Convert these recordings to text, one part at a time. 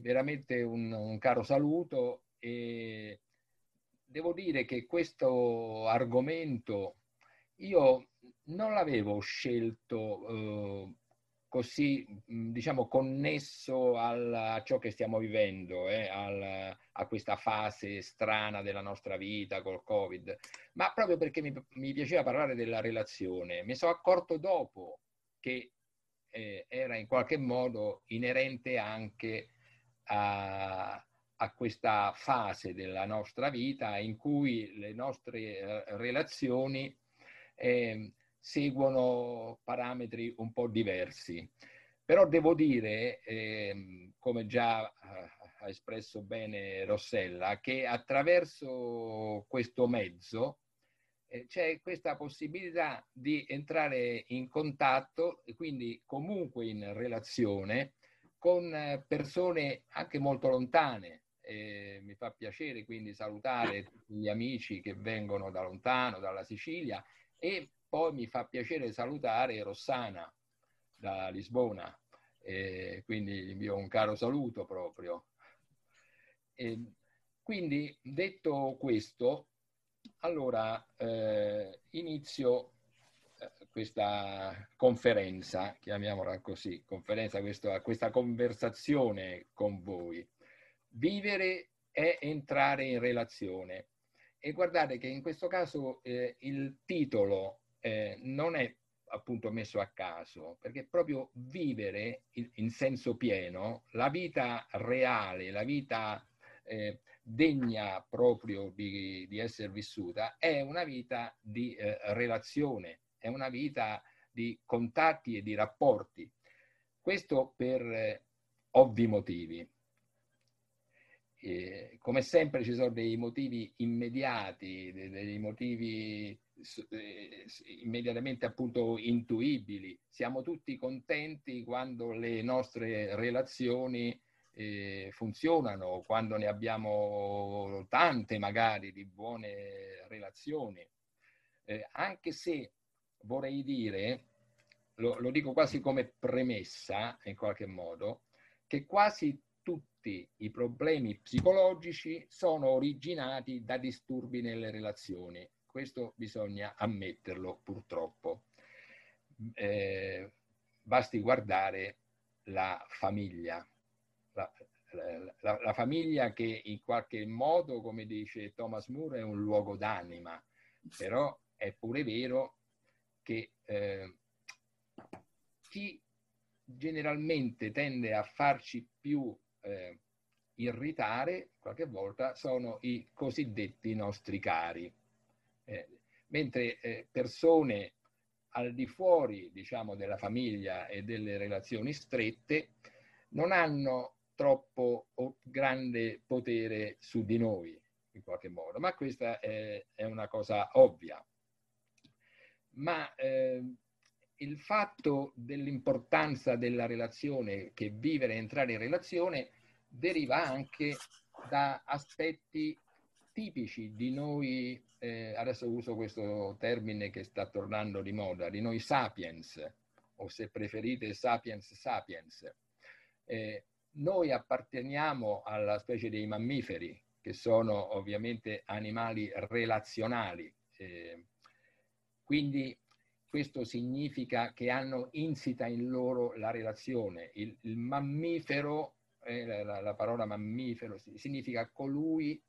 veramente un, un caro saluto e devo dire che questo argomento io non l'avevo scelto eh, così, diciamo, connesso al, a ciò che stiamo vivendo, eh, al, a questa fase strana della nostra vita col Covid, ma proprio perché mi, mi piaceva parlare della relazione. Mi sono accorto dopo che eh, era in qualche modo inerente anche a, a, questa fase della nostra vita in cui le nostre eh, relazioni eh, seguono parametri un po' diversi. Però devo dire, eh, come già ha espresso bene Rossella, che attraverso questo mezzo eh, c'è questa possibilità di entrare in contatto e quindi comunque in relazione con eh, persone anche molto lontane. Eh, mi fa piacere quindi salutare tutti gli amici che vengono da lontano, dalla Sicilia e poi mi fa piacere salutare Rossana da Lisbona, eh, quindi gli invio un caro saluto proprio. E quindi detto questo, allora eh, inizio eh, questa conferenza, chiamiamola così, conferenza, questa, questa conversazione con voi. Vivere è entrare in relazione. E guardate che in questo caso eh, il titolo eh, non è appunto messo a caso, perché proprio vivere in, in senso pieno la vita reale, la vita eh, degna proprio di, di, essere vissuta, è una vita di eh, relazione, è una vita di contatti e di rapporti. Questo per eh, ovvi motivi. Eh, come sempre ci sono dei motivi immediati, dei, dei motivi eh, immediatamente appunto intuibili. Siamo tutti contenti quando le nostre relazioni eh, funzionano, quando ne abbiamo tante magari di buone relazioni. Eh, anche se vorrei dire, lo, lo dico quasi come premessa in qualche modo, che quasi tutti i problemi psicologici sono originati da disturbi nelle relazioni. Questo bisogna ammetterlo purtroppo. Eh, basti guardare la famiglia, la, la, la, famiglia che in qualche modo, come dice Thomas Moore, è un luogo d'anima, però è pure vero che eh, chi generalmente tende a farci più eh, irritare qualche volta sono i cosiddetti nostri cari eh, mentre eh, persone al di fuori, diciamo, della famiglia e delle relazioni strette non hanno troppo grande potere su di noi, in qualche modo, ma questa è, è una cosa ovvia. Ma eh, il fatto dell'importanza della relazione, che vivere e entrare in relazione, deriva anche da aspetti tipici di noi, eh, adesso uso questo termine che sta tornando di moda, di noi sapiens, o se preferite sapiens sapiens. Eh, noi apparteniamo alla specie dei mammiferi, che sono ovviamente animali relazionali. Eh, quindi questo significa che hanno insita in loro la relazione. Il, il mammifero, eh, la, la, parola mammifero significa colui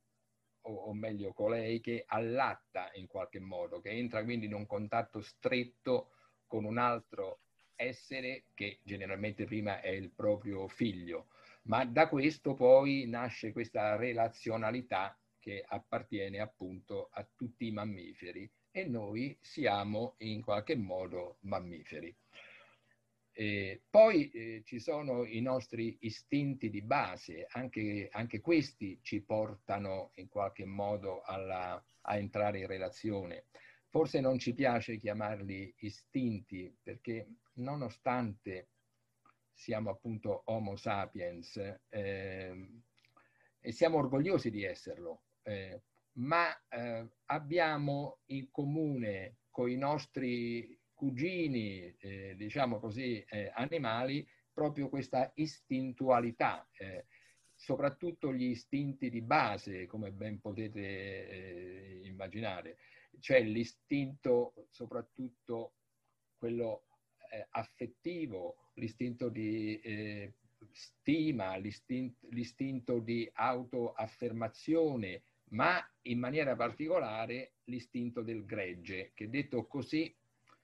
o, o, meglio colei che allatta in qualche modo, che entra quindi in un contatto stretto con un altro essere che generalmente prima è il proprio figlio. Ma da questo poi nasce questa relazionalità che appartiene appunto a tutti i mammiferi e noi siamo in qualche modo mammiferi. Eh, poi eh, ci sono i nostri istinti di base, anche, anche questi ci portano in qualche modo alla, a entrare in relazione. Forse non ci piace chiamarli istinti perché nonostante siamo appunto Homo sapiens eh, e siamo orgogliosi di esserlo, eh, ma eh, abbiamo in comune con i nostri cugini, eh, diciamo così, eh, animali, proprio questa istintualità. Eh, soprattutto gli istinti di base, come ben potete eh, immaginare, cioè l'istinto soprattutto quello eh, affettivo, l'istinto di stima, l'istinto, l'istinto di autoaffermazione, ma in maniera particolare l'istinto del gregge, che detto così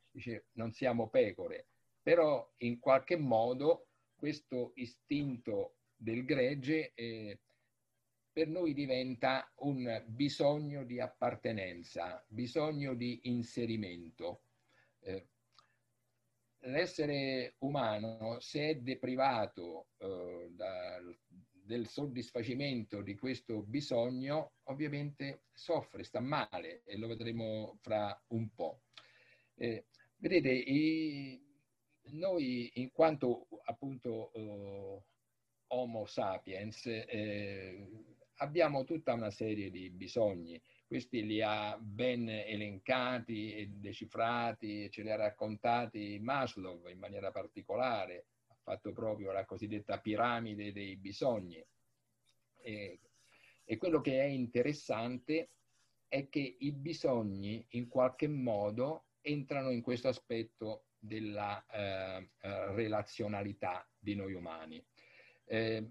dice non siamo pecore, però in qualche modo questo istinto del gregge eh, per noi diventa un bisogno di appartenenza, bisogno di inserimento. Eh, l'essere umano, se è deprivato eh, da, del soddisfacimento di questo bisogno, ovviamente soffre, sta male e lo vedremo fra un po'. Eh, vedete, i, noi in quanto appunto uh, Homo sapiens eh, abbiamo tutta una serie di bisogni questi li ha ben elencati e decifrati ce li ha raccontati Maslow in maniera particolare, fatto proprio la cosiddetta piramide dei bisogni. E, e quello che è interessante è che i bisogni in qualche modo entrano in questo aspetto della eh, eh relazionalità di noi umani. Eh,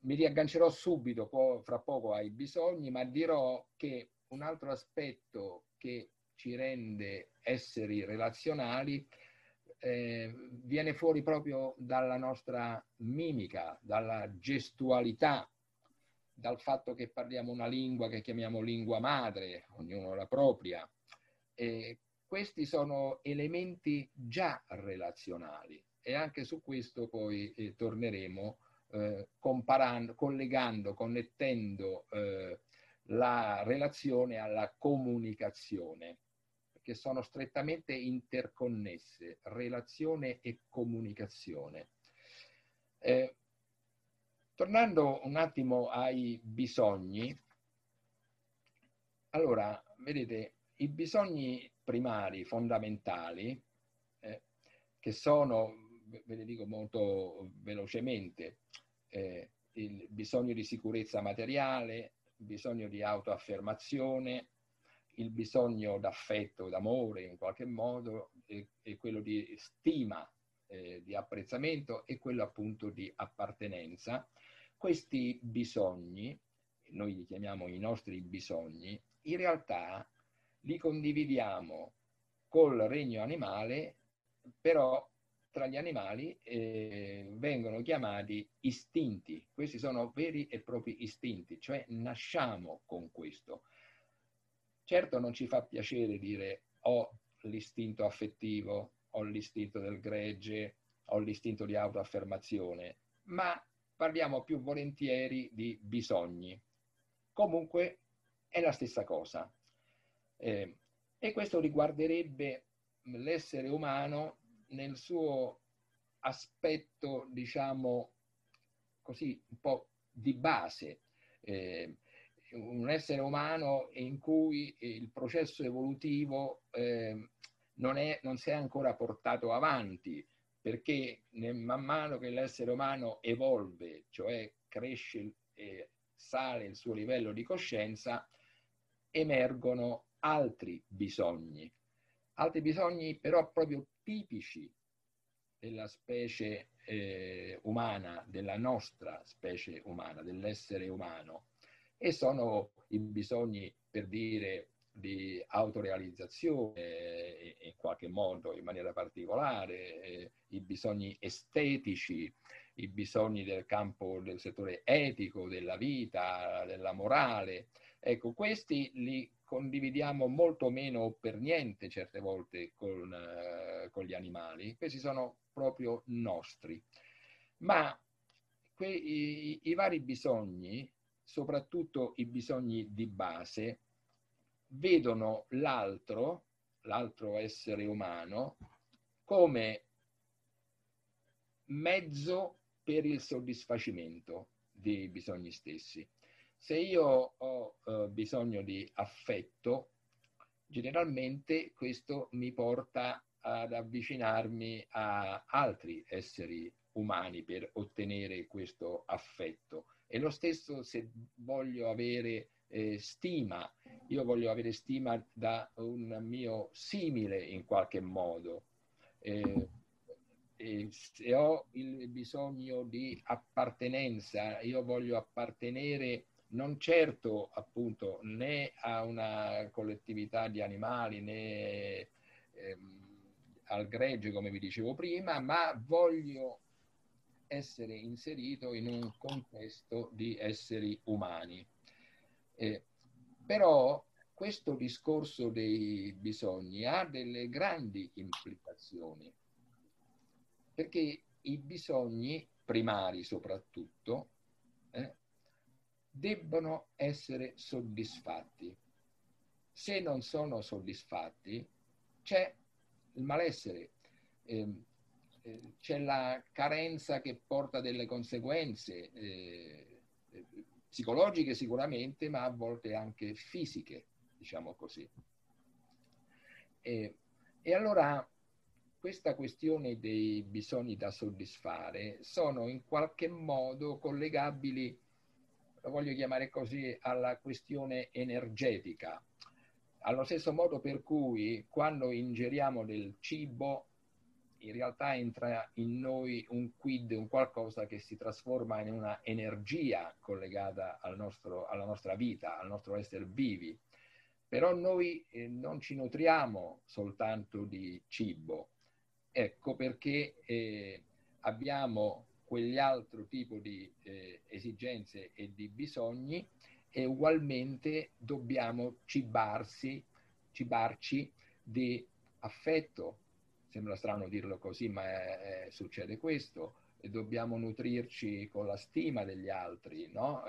mi riaggancerò subito, po- fra poco, ai bisogni, ma dirò che un altro aspetto che ci rende esseri relazionali eh, viene fuori proprio dalla nostra mimica, dalla gestualità, dal fatto che parliamo una lingua che chiamiamo lingua madre, ognuno la propria. E questi sono elementi già relazionali e anche su questo poi eh, torneremo eh, collegando, connettendo eh, la relazione alla comunicazione, che sono strettamente interconnesse, relazione e comunicazione. Eh, tornando un attimo ai bisogni, allora, vedete, i bisogni primari, fondamentali, eh, che sono, ve ne dico molto velocemente, eh, il bisogno di sicurezza materiale, bisogno di autoaffermazione, il bisogno d'affetto, d'amore in qualche modo, e, e quello di stima, eh, di apprezzamento e quello appunto di appartenenza. Questi bisogni, noi li chiamiamo i nostri bisogni, in realtà li condividiamo col regno animale, però tra gli animali eh, vengono chiamati istinti. Questi sono veri e propri istinti, cioè nasciamo con questo. Certo non ci fa piacere dire ho l'istinto affettivo, ho l'istinto del gregge, ho l'istinto di autoaffermazione, ma parliamo più volentieri di bisogni. Comunque è la stessa cosa. Eh, e questo riguarderebbe l'essere umano nel suo aspetto, diciamo così, un po' di base, eh, un essere umano in cui il processo evolutivo eh, non, è, non si è ancora portato avanti, perché man mano che l'essere umano evolve, cioè cresce e sale il suo livello di coscienza, emergono altri bisogni, altri bisogni però proprio tipici della specie eh, umana, della nostra specie umana, dell'essere umano, e sono i bisogni, per dire, di autorealizzazione, eh, in qualche modo, in maniera particolare, eh, i bisogni estetici, i bisogni del campo del settore etico, della vita, della morale. Ecco, questi li condividiamo molto meno o per niente certe volte con, eh, con gli animali, questi sono proprio nostri. Ma que, i, i vari bisogni, soprattutto i bisogni di base, vedono l'altro, l'altro essere umano, come mezzo per il soddisfacimento dei bisogni stessi. Se io ho eh, bisogno di affetto, generalmente questo mi porta ad avvicinarmi a altri esseri umani per ottenere questo affetto. E lo stesso se voglio avere eh, stima, io voglio avere stima da un mio simile in qualche modo. Eh, eh, se ho il bisogno di appartenenza, io voglio appartenere non certo appunto né a una collettività di animali né ehm, al gregge come vi dicevo prima, ma voglio essere inserito in un contesto di esseri umani. Eh, però questo discorso dei bisogni ha delle grandi implicazioni, perché i bisogni primari soprattutto eh, debbono essere soddisfatti. Se non sono soddisfatti, c'è il malessere, eh, c'è la carenza che porta delle conseguenze eh, psicologiche sicuramente, ma a volte anche fisiche, diciamo così. E, e allora questa questione dei bisogni da soddisfare sono in qualche modo collegabili lo voglio chiamare così, alla questione energetica. Allo stesso modo per cui quando ingeriamo del cibo, in realtà entra in noi un quid, un qualcosa che si trasforma in una energia collegata al nostro, alla nostra vita, al nostro essere vivi. Però noi eh, non ci nutriamo soltanto di cibo. Ecco perché eh, abbiamo quegli altro tipo di eh, esigenze e di bisogni e ugualmente dobbiamo cibarsi, cibarci di affetto, sembra strano dirlo così, ma è, è, succede questo, e dobbiamo nutrirci con la stima degli altri, no?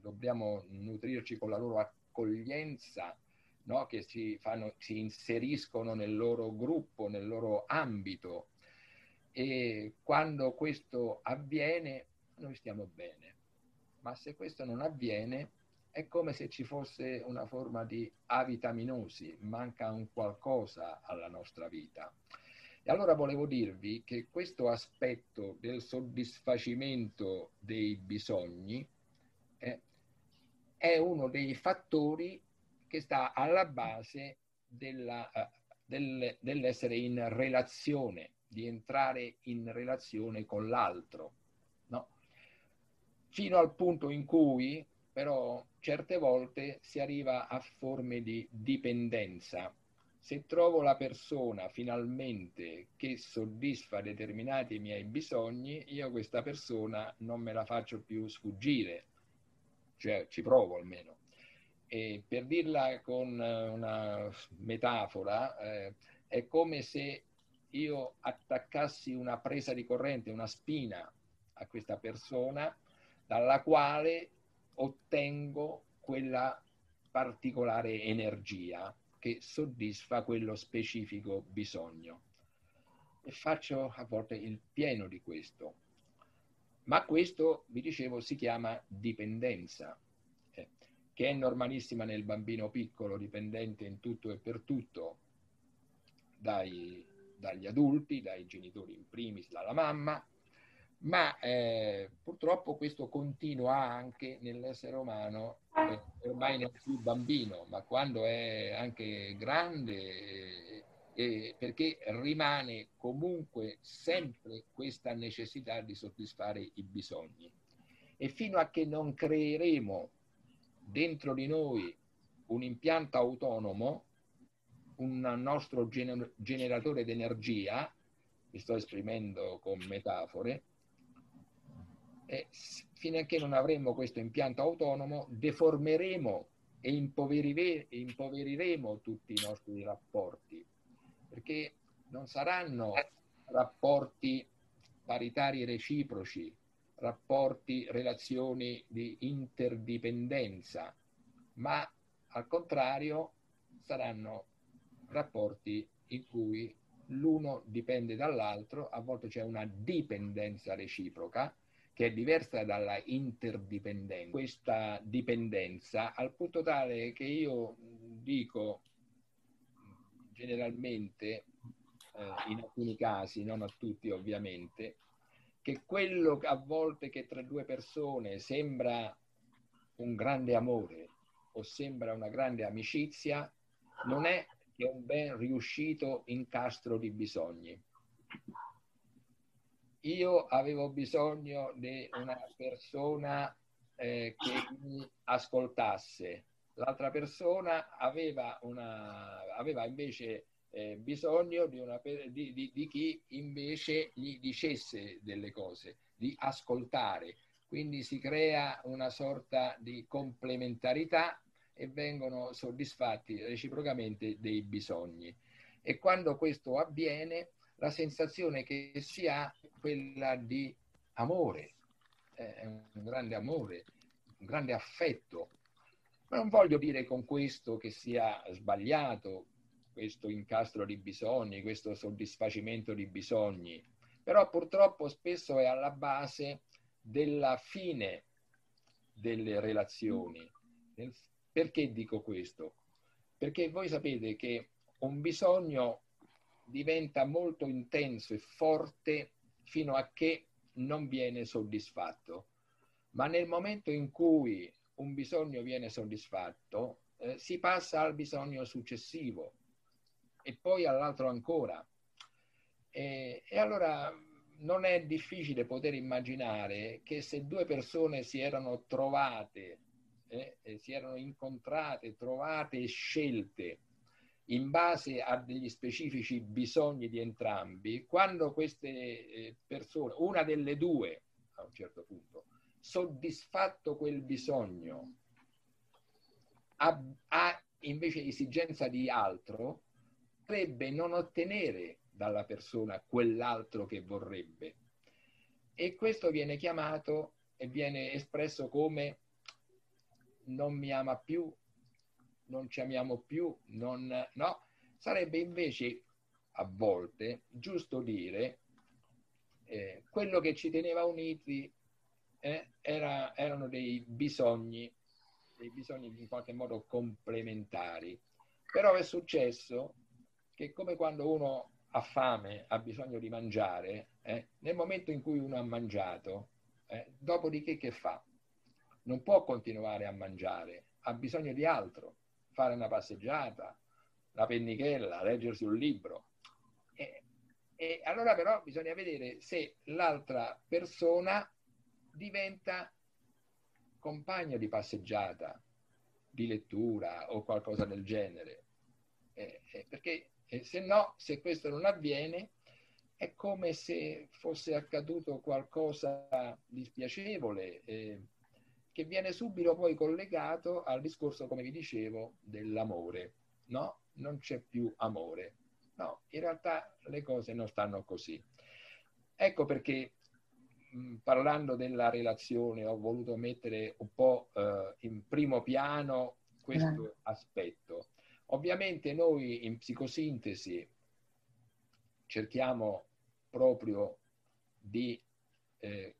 dobbiamo nutrirci con la loro accoglienza, no? che si, fanno, si inseriscono nel loro gruppo, nel loro ambito, e quando questo avviene noi stiamo bene, ma se questo non avviene è come se ci fosse una forma di avitaminosi, manca un qualcosa alla nostra vita. E allora volevo dirvi che questo aspetto del soddisfacimento dei bisogni eh, è uno dei fattori che sta alla base della, uh, del, dell'essere in relazione di entrare in relazione con l'altro, no? fino al punto in cui però certe volte si arriva a forme di dipendenza. Se trovo la persona finalmente che soddisfa determinati miei bisogni, io questa persona non me la faccio più sfuggire, cioè ci provo almeno. E per dirla con una metafora, eh, è come se io attaccassi una presa di corrente, una spina a questa persona dalla quale ottengo quella particolare energia che soddisfa quello specifico bisogno. E faccio a volte il pieno di questo. Ma questo, vi dicevo, si chiama dipendenza, eh, che è normalissima nel bambino piccolo, dipendente in tutto e per tutto dai dagli adulti, dai genitori in primis, dalla mamma, ma eh, purtroppo questo continua anche nell'essere umano, eh, ormai non più bambino, ma quando è anche grande, eh, perché rimane comunque sempre questa necessità di soddisfare i bisogni. E fino a che non creeremo dentro di noi un impianto autonomo, un nostro gener- generatore d'energia, mi sto esprimendo con metafore, e fino a che non avremo questo impianto autonomo, deformeremo e impoverire- impoveriremo tutti i nostri rapporti, perché non saranno rapporti paritari reciproci, rapporti, relazioni di interdipendenza, ma al contrario saranno rapporti in cui l'uno dipende dall'altro, a volte c'è una dipendenza reciproca che è diversa dalla interdipendenza. Questa dipendenza al punto tale che io dico generalmente, eh, in alcuni casi, non a tutti ovviamente, che quello a volte che tra due persone sembra un grande amore o sembra una grande amicizia, non è che un ben riuscito incastro di bisogni. Io avevo bisogno di una persona eh, che mi ascoltasse, l'altra persona aveva, una, aveva invece eh, bisogno di, una, di, di, di chi invece gli dicesse delle cose, di ascoltare. Quindi si crea una sorta di complementarità e vengono soddisfatti reciprocamente dei bisogni. E quando questo avviene, la sensazione che si ha è quella di amore, è un grande amore, un grande affetto. Ma non voglio dire con questo che sia sbagliato questo incastro di bisogni, questo soddisfacimento di bisogni, però purtroppo spesso è alla base della fine delle relazioni, perché dico questo? Perché voi sapete che un bisogno diventa molto intenso e forte fino a che non viene soddisfatto. Ma nel momento in cui un bisogno viene soddisfatto, eh, si passa al bisogno successivo e poi all'altro ancora. E, e allora non è difficile poter immaginare che se due persone si erano trovate eh, si erano incontrate, trovate e scelte in base a degli specifici bisogni di entrambi, quando queste eh, persone, una delle due a un certo punto, soddisfatto quel bisogno, ha, ha invece esigenza di altro, potrebbe non ottenere dalla persona quell'altro che vorrebbe. E questo viene chiamato e viene espresso come non mi ama più, non ci amiamo più, non, no, sarebbe invece a volte giusto dire eh, quello che ci teneva uniti eh, era, erano dei bisogni, dei bisogni in qualche modo complementari. Però è successo che come quando uno ha fame, ha bisogno di mangiare, eh, nel momento in cui uno ha mangiato, eh, dopodiché che fa? non può continuare a mangiare, ha bisogno di altro, fare una passeggiata, la pennichella, leggersi un libro. E, e allora però bisogna vedere se l'altra persona diventa compagno di passeggiata, di lettura o qualcosa del genere. Eh, eh, perché eh, se no, se questo non avviene, è come se fosse accaduto qualcosa di spiacevole, che viene subito poi collegato al discorso, come vi dicevo, dell'amore. No, non c'è più amore. No, in realtà le cose non stanno così. Ecco perché mh, parlando della relazione ho voluto mettere un po' eh, in primo piano questo eh. aspetto. Ovviamente noi in psicosintesi cerchiamo proprio di eh,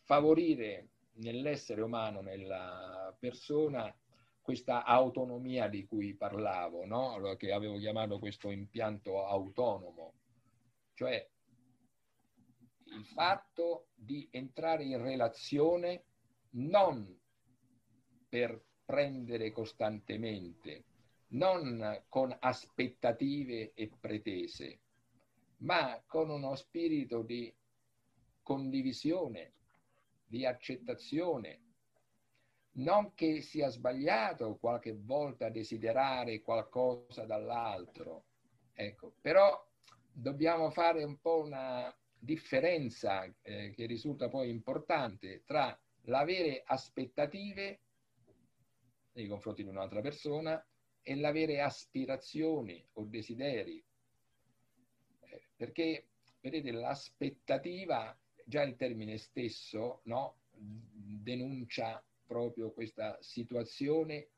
favorire nell'essere umano, nella persona, questa autonomia di cui parlavo, no? che avevo chiamato questo impianto autonomo, cioè il fatto di entrare in relazione non per prendere costantemente, non con aspettative e pretese, ma con uno spirito di condivisione, di accettazione. Non che sia sbagliato qualche volta desiderare qualcosa dall'altro, ecco, però dobbiamo fare un po' una differenza eh, che risulta poi importante tra l'avere aspettative nei confronti di un'altra persona e l'avere aspirazioni o desideri. Eh, perché, vedete, l'aspettativa già il termine stesso no, denuncia proprio questa situazione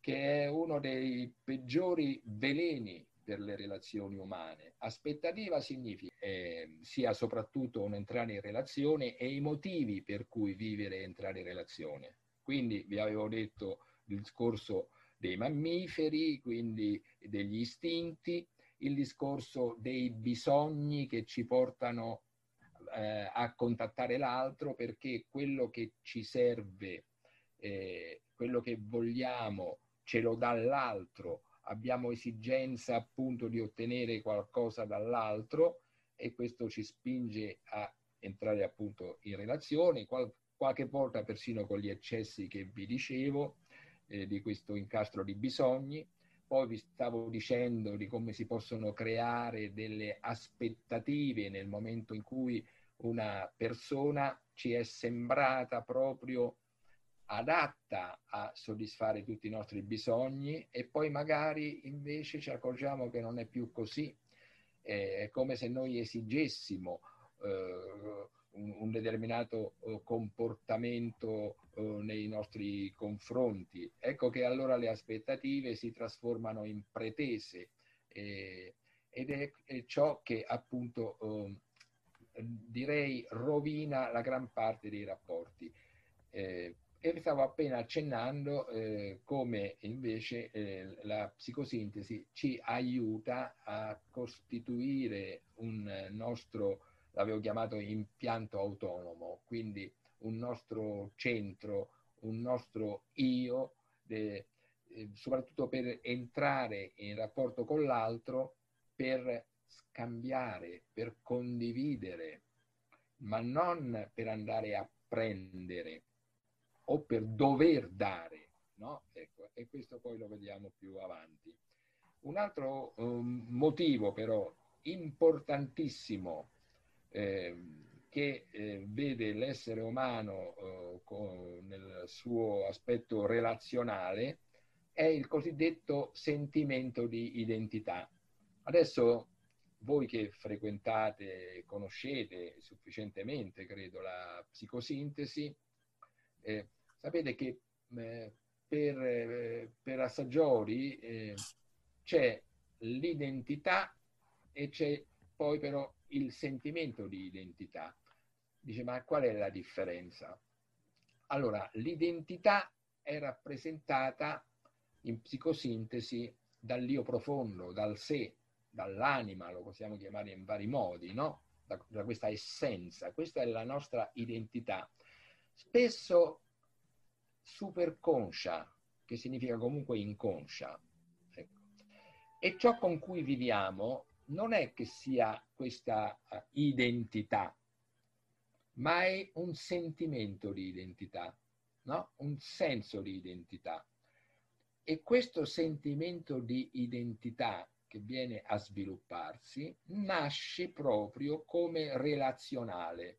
che è uno dei peggiori veleni per le relazioni umane. Aspettativa significa eh, sia soprattutto un entrare in relazione e i motivi per cui vivere e entrare in relazione. Quindi vi avevo detto il discorso dei mammiferi, quindi degli istinti, il discorso dei bisogni che ci portano eh, a contattare l'altro perché quello che ci serve, eh, quello che vogliamo, ce lo dà l'altro, abbiamo esigenza appunto di ottenere qualcosa dall'altro e questo ci spinge a entrare appunto in relazione, qual- qualche volta persino con gli eccessi che vi dicevo, eh, di questo incastro di bisogni. Poi vi stavo dicendo di come si possono creare delle aspettative nel momento in cui una persona ci è sembrata proprio adatta a soddisfare tutti i nostri bisogni e poi magari invece ci accorgiamo che non è più così. È come se noi esigessimo eh, un, determinato eh, comportamento eh, nei nostri confronti. Ecco che allora le aspettative si trasformano in pretese ed è, ciò che appunto eh, direi rovina la gran parte dei rapporti. Eh, e stavo appena accennando eh, come invece eh, la psicosintesi ci aiuta a costituire un nostro l'avevo chiamato impianto autonomo, quindi un nostro centro, un nostro io, eh, soprattutto per entrare in rapporto con l'altro, per scambiare, per condividere, ma non per andare a prendere o per dover dare. No? Ecco, e questo poi lo vediamo più avanti. Un altro um, motivo però importantissimo eh, che eh, vede l'essere umano eh, con, nel suo aspetto relazionale è il cosiddetto sentimento di identità. Adesso voi che frequentate, conoscete sufficientemente, credo, la psicosintesi, eh, sapete che eh, per, eh, per Assaggiori eh, c'è l'identità e c'è poi però il sentimento di identità. Dice, ma qual è la differenza? Allora, l'identità è rappresentata in psicosintesi dall'io profondo, dal sé, dall'anima, lo possiamo chiamare in vari modi, no? Da, da questa essenza. Questa è la nostra identità. Spesso superconscia, che significa comunque inconscia. Ecco. E ciò con cui viviamo non è che sia questa uh, identità, ma è un sentimento di identità, no? un senso di identità. E questo sentimento di identità che viene a svilupparsi nasce proprio come relazionale.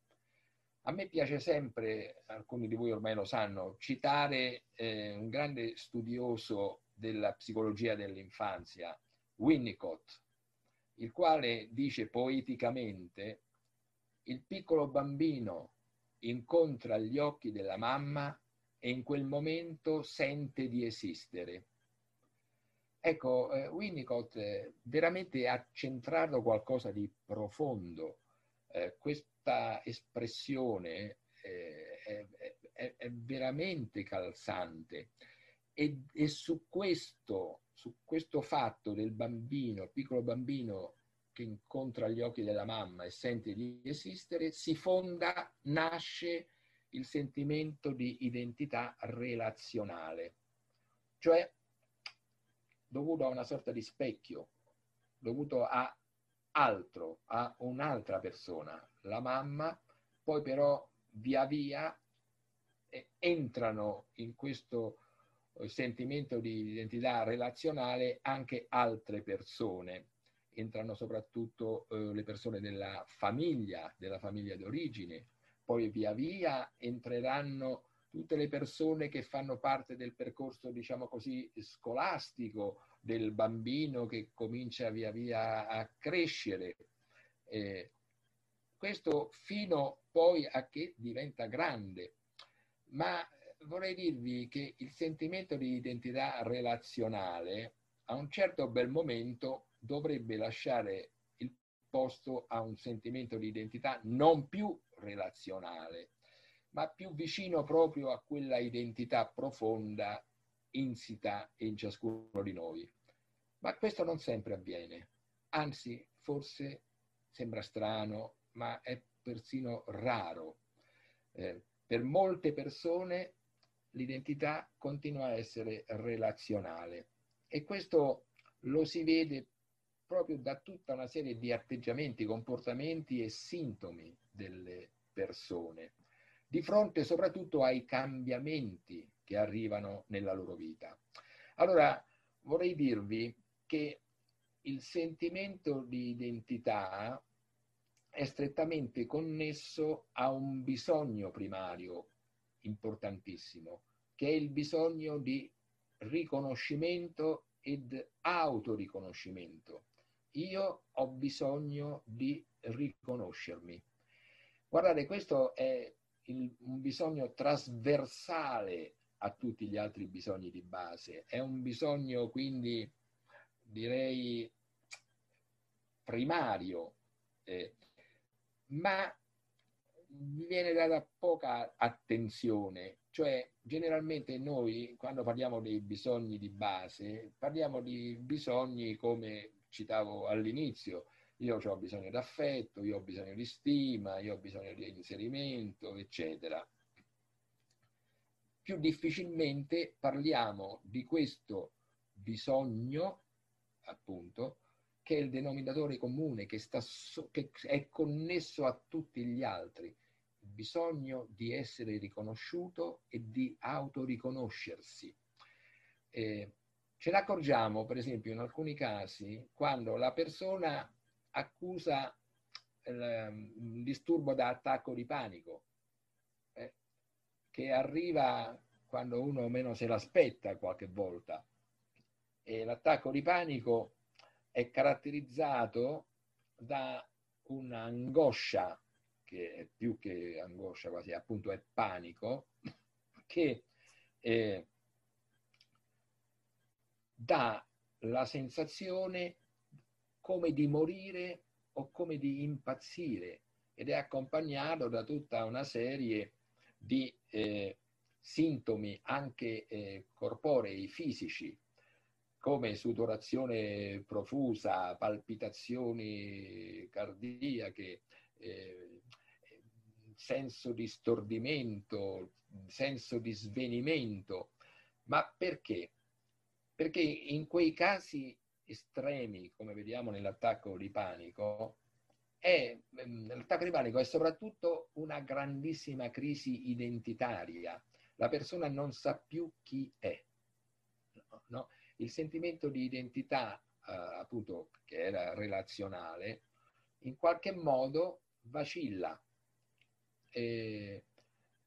A me piace sempre, alcuni di voi ormai lo sanno, citare eh, un grande studioso della psicologia dell'infanzia, Winnicott, il quale dice poeticamente, il piccolo bambino incontra gli occhi della mamma e in quel momento sente di esistere. Ecco, eh, Winnicott eh, veramente ha centrato qualcosa di profondo. Eh, questa espressione eh, è, è, è, veramente calzante e, e su questo su questo fatto del bambino, piccolo bambino che incontra gli occhi della mamma e sente di esistere, si fonda, nasce il sentimento di identità relazionale, cioè dovuto a una sorta di specchio, dovuto a altro, a un'altra persona, la mamma, poi però via via eh, entrano in questo sentimento di identità relazionale anche altre persone. Entrano soprattutto eh, le persone della famiglia, della famiglia d'origine, poi via via entreranno tutte le persone che fanno parte del percorso, diciamo così, scolastico del bambino che comincia via via a crescere. Eh, questo fino poi a che diventa grande. Ma vorrei dirvi che il sentimento di identità relazionale a un certo bel momento dovrebbe lasciare il posto a un sentimento di identità non più relazionale, ma più vicino proprio a quella identità profonda insita in ciascuno di noi. Ma questo non sempre avviene, anzi forse sembra strano, ma è persino raro. Eh, per molte persone l'identità continua a essere relazionale e questo lo si vede proprio da tutta una serie di atteggiamenti, comportamenti e sintomi delle persone, di fronte soprattutto ai cambiamenti che arrivano nella loro vita. Allora, vorrei dirvi che il sentimento di identità è strettamente connesso a un bisogno primario importantissimo, che è il bisogno di riconoscimento ed autoriconoscimento. Io ho bisogno di riconoscermi. Guardate, questo è il, un bisogno trasversale a tutti gli altri bisogni di base, è un bisogno quindi direi primario, eh, ma viene data poca attenzione, cioè generalmente noi quando parliamo dei bisogni di base parliamo di bisogni come citavo all'inizio, io ho bisogno di affetto, io ho bisogno di stima, io ho bisogno di inserimento, eccetera. Più difficilmente parliamo di questo bisogno, appunto, che è il denominatore comune, che, sta so, che è connesso a tutti gli altri, il bisogno di essere riconosciuto e di autoriconoscersi. Eh, ce ne accorgiamo, per esempio, in alcuni casi, quando la persona accusa il, il disturbo da attacco di panico, eh, che arriva quando uno meno se l'aspetta qualche volta. E l'attacco di panico è caratterizzato da un'angoscia, che è più che angoscia quasi, appunto è panico, che eh, dà la sensazione come di morire o come di impazzire ed è accompagnato da tutta una serie di eh, sintomi anche eh, corporei, fisici, come sudorazione profusa, palpitazioni cardiache, eh, senso di stordimento, senso di svenimento. Ma perché? Perché in quei casi estremi, come vediamo nell'attacco di panico, è, ehm, l'attacco di panico è soprattutto una grandissima crisi identitaria. La persona non sa più chi è. No? il sentimento di identità, eh, appunto, che era relazionale, in qualche modo vacilla. E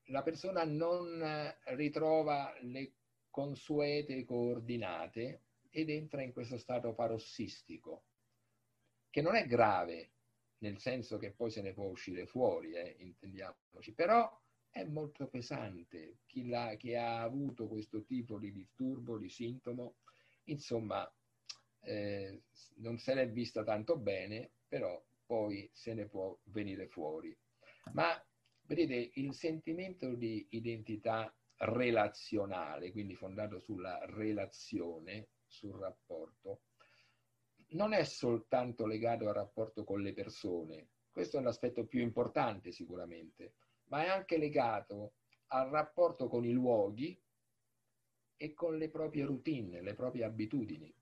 la persona non ritrova le consuete coordinate ed entra in questo stato parossistico, che non è grave, nel senso che poi se ne può uscire fuori, eh, intendiamoci, però è molto pesante. Chi, chi, ha avuto questo tipo di disturbo, di sintomo, Insomma, eh, non se l'è vista tanto bene, però poi se ne può venire fuori. Ma vedete, il sentimento di identità relazionale, quindi fondato sulla relazione, sul rapporto, non è soltanto legato al rapporto con le persone, questo è l'aspetto più importante sicuramente, ma è anche legato al rapporto con i luoghi e con le proprie routine, le proprie abitudini.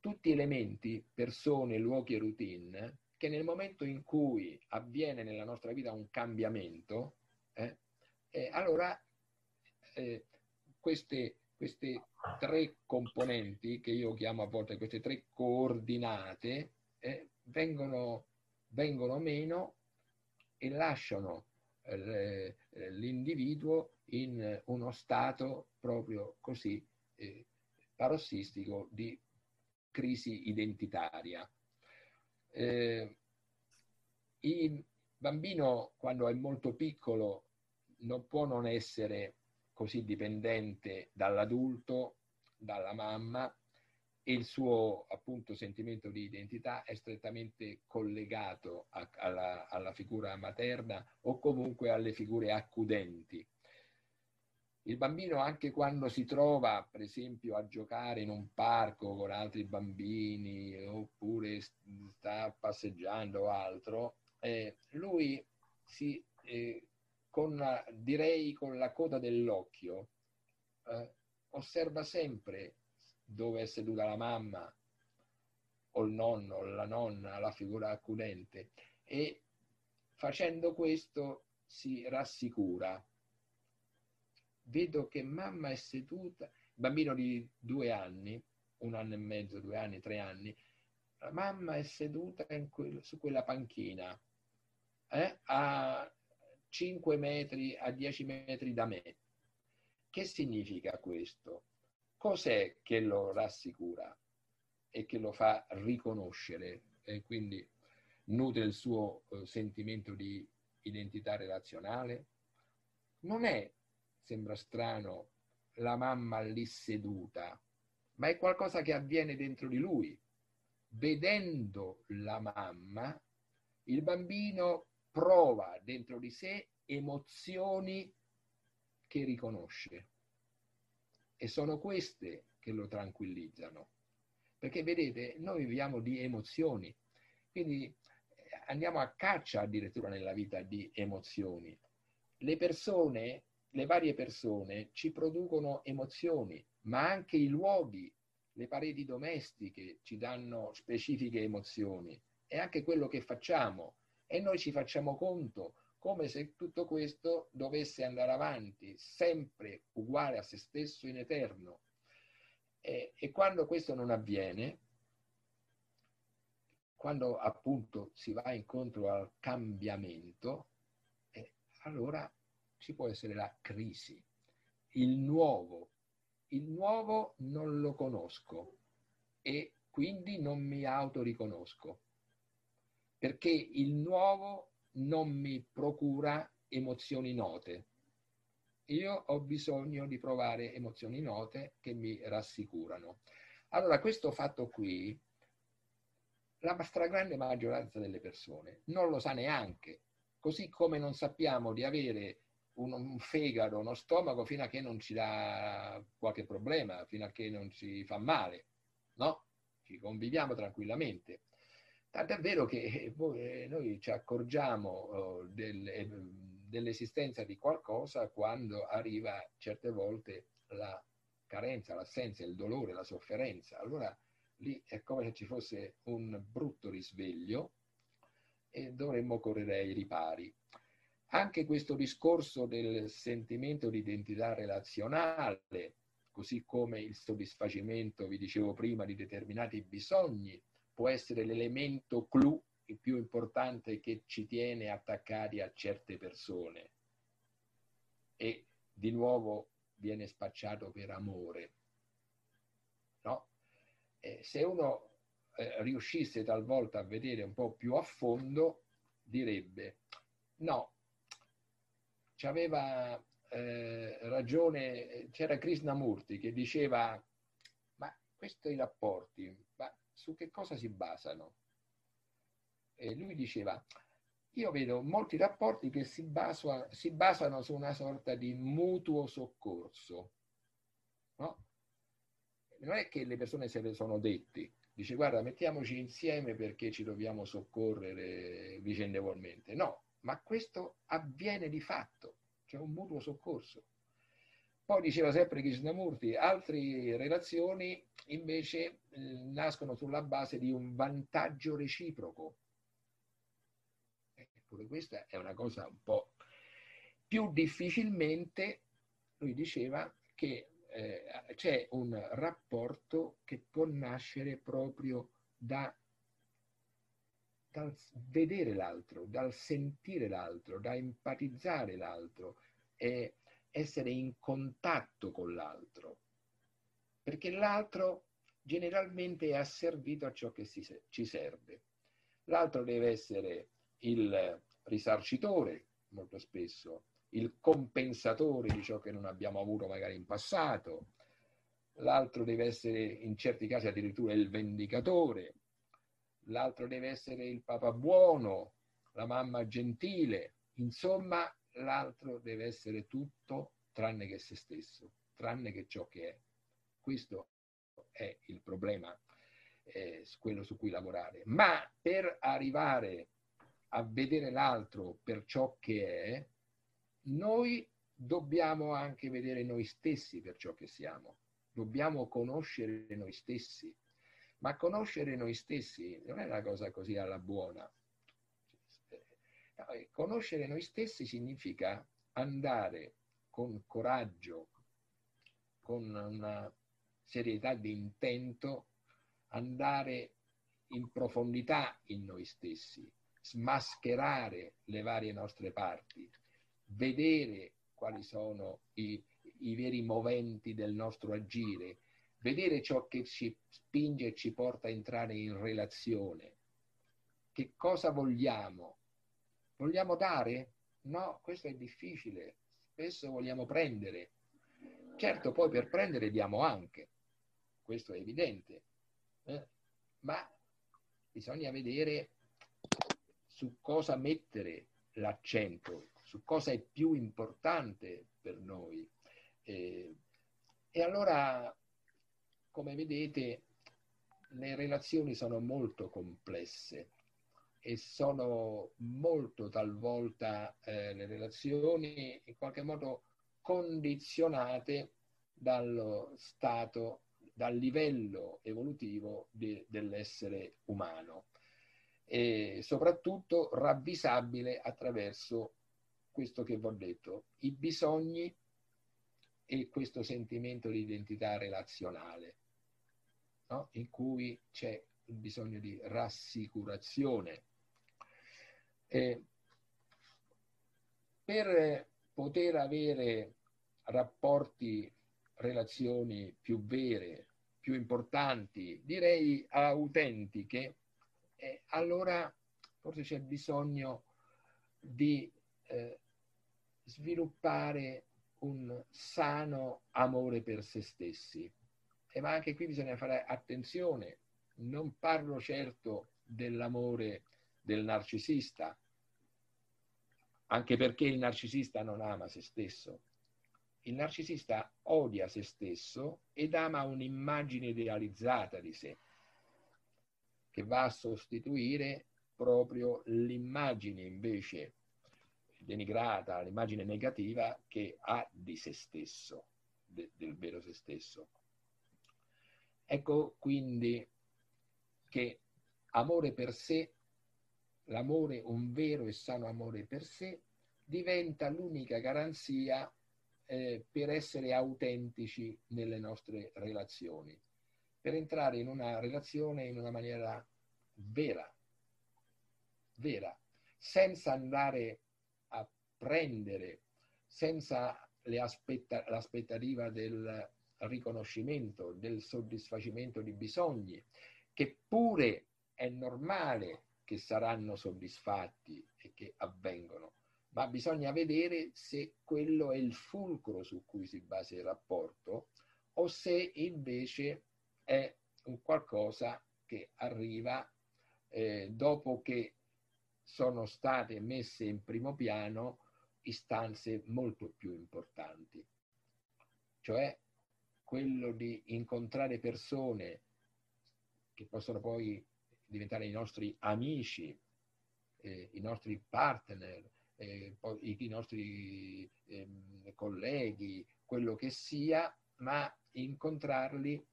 Tutti elementi, persone, luoghi e routine che nel momento in cui avviene nella nostra vita un cambiamento, eh, eh, allora eh, queste, queste tre componenti, che io chiamo a volte queste tre coordinate, eh, vengono, vengono meno e lasciano eh, l'individuo in uno stato proprio così eh, parossistico di crisi identitaria. Eh, il bambino quando è molto piccolo non può non essere così dipendente dall'adulto, dalla mamma e il suo appunto sentimento di identità è strettamente collegato a, alla, alla figura materna o comunque alle figure accudenti. Il bambino anche quando si trova, per esempio, a giocare in un parco con altri bambini oppure sta passeggiando o altro, eh, lui si, eh, con, direi con la coda dell'occhio, eh, osserva sempre dove è seduta la mamma o il nonno, la nonna, la figura accudente e facendo questo si rassicura. Vedo che mamma è seduta, bambino di due anni, un anno e mezzo, due anni, tre anni, la mamma è seduta quel, su quella panchina eh, a 5 metri, a 10 metri da me. Che significa questo? Cos'è che lo rassicura e che lo fa riconoscere e quindi nutre il suo eh, sentimento di identità relazionale? Non è, sembra strano, la mamma lì seduta, ma è qualcosa che avviene dentro di lui. Vedendo la mamma, il bambino prova dentro di sé emozioni che riconosce e sono queste che lo tranquillizzano. Perché vedete, noi viviamo di emozioni, quindi eh, andiamo a caccia addirittura nella vita di emozioni. Le persone, le varie persone ci producono emozioni, ma anche i luoghi, le pareti domestiche ci danno specifiche emozioni e anche quello che facciamo. E noi ci facciamo conto come se tutto questo dovesse andare avanti, sempre uguale a se stesso in eterno. E, e quando questo non avviene, quando appunto si va incontro al cambiamento, eh, allora ci può essere la crisi, il nuovo. Il nuovo non lo conosco e quindi non mi autoriconosco, perché il nuovo non mi procura emozioni note. Io ho bisogno di provare emozioni note che mi rassicurano. Allora, questo fatto qui, la stragrande maggioranza delle persone non lo sa neanche, così come non sappiamo di avere un, fegato, uno stomaco fino a che non ci dà qualche problema, fino a che non ci fa male, no? Ci conviviamo tranquillamente. Tant'è vero che eh, eh, noi ci accorgiamo oh, eh, dell'esistenza di qualcosa quando arriva certe volte la carenza, l'assenza, il dolore, la sofferenza. Allora lì è come se ci fosse un brutto risveglio e dovremmo correre ai ripari. Anche questo discorso del sentimento di identità relazionale, così come il soddisfacimento, vi dicevo prima, di determinati bisogni, può essere l'elemento clou il più importante che ci tiene attaccati a certe persone e di nuovo viene spacciato per amore. No? Eh, se uno eh, riuscisse talvolta a vedere un po' più a fondo, direbbe no, ci aveva eh, ragione, c'era Krishnamurti che diceva ma questi rapporti, su che cosa si basano? E lui diceva, io vedo molti rapporti che si, basano, si basano su una sorta di mutuo soccorso. No? Non è che le persone se le sono detti, dice guarda mettiamoci insieme perché ci dobbiamo soccorrere vicendevolmente. No, ma questo avviene di fatto, c'è un mutuo soccorso. Poi diceva sempre Krishnamurti, altre relazioni invece eh, nascono sulla base di un vantaggio reciproco. Eppure questa è una cosa un po' più difficilmente, lui diceva che eh, c'è un rapporto che può nascere proprio da, dal vedere l'altro, dal sentire l'altro, da empatizzare l'altro. Eh, essere in contatto con l'altro, perché l'altro generalmente è asservito a ciò che si, ci serve. L'altro deve essere il risarcitore, molto spesso, il compensatore di ciò che non abbiamo avuto magari in passato, l'altro deve essere in certi casi addirittura il vendicatore, l'altro deve essere il papà buono, la mamma gentile, insomma l'altro deve essere tutto tranne che se stesso, tranne che ciò che è. Questo è il problema, eh, quello su cui lavorare. Ma per arrivare a vedere l'altro per ciò che è, noi dobbiamo anche vedere noi stessi per ciò che siamo. Dobbiamo conoscere noi stessi. Ma conoscere noi stessi non è una cosa così alla buona. Conoscere noi stessi significa andare con coraggio, con una serietà di intento, andare in profondità in noi stessi, smascherare le varie nostre parti, vedere quali sono i, i veri moventi del nostro agire, vedere ciò che ci spinge e ci porta a entrare in relazione. Che cosa vogliamo? Vogliamo dare? No, questo è difficile. Spesso vogliamo prendere. Certo, poi per prendere diamo anche, questo è evidente, eh? ma bisogna vedere su cosa mettere l'accento, su cosa è più importante per noi. Eh, e allora, come vedete, le relazioni sono molto complesse e sono molto talvolta eh, le relazioni in qualche modo condizionate dallo stato, dal livello evolutivo de, dell'essere umano e soprattutto ravvisabile attraverso questo che vi ho detto, i bisogni e questo sentimento di identità relazionale, no? in cui c'è il bisogno di rassicurazione. E per poter avere rapporti, relazioni più vere, più importanti, direi autentiche, eh, allora forse c'è bisogno di eh, sviluppare un sano amore per se stessi. E ma anche qui bisogna fare attenzione, non parlo certo dell'amore del narcisista, anche perché il narcisista non ama se stesso. Il narcisista odia se stesso ed ama un'immagine idealizzata di sé che va a sostituire proprio l'immagine invece denigrata, l'immagine negativa che ha di se stesso, de, del vero se stesso. Ecco quindi che amore per sé, l'amore, un vero e sano amore per sé, diventa l'unica garanzia eh, per essere autentici nelle nostre relazioni. Per entrare in una relazione in una maniera vera, vera, senza andare a prendere, senza aspetta, l'aspettativa del riconoscimento, del soddisfacimento di bisogni, che pure è normale che saranno soddisfatti e che avvengono, ma bisogna vedere se quello è il fulcro su cui si basa il rapporto o se invece è un qualcosa che arriva eh, dopo che sono state messe in primo piano istanze molto più importanti, cioè quello di incontrare persone che possono poi diventare i nostri amici, eh, i nostri partner, eh, i, i, nostri eh, colleghi, quello che sia, ma incontrarli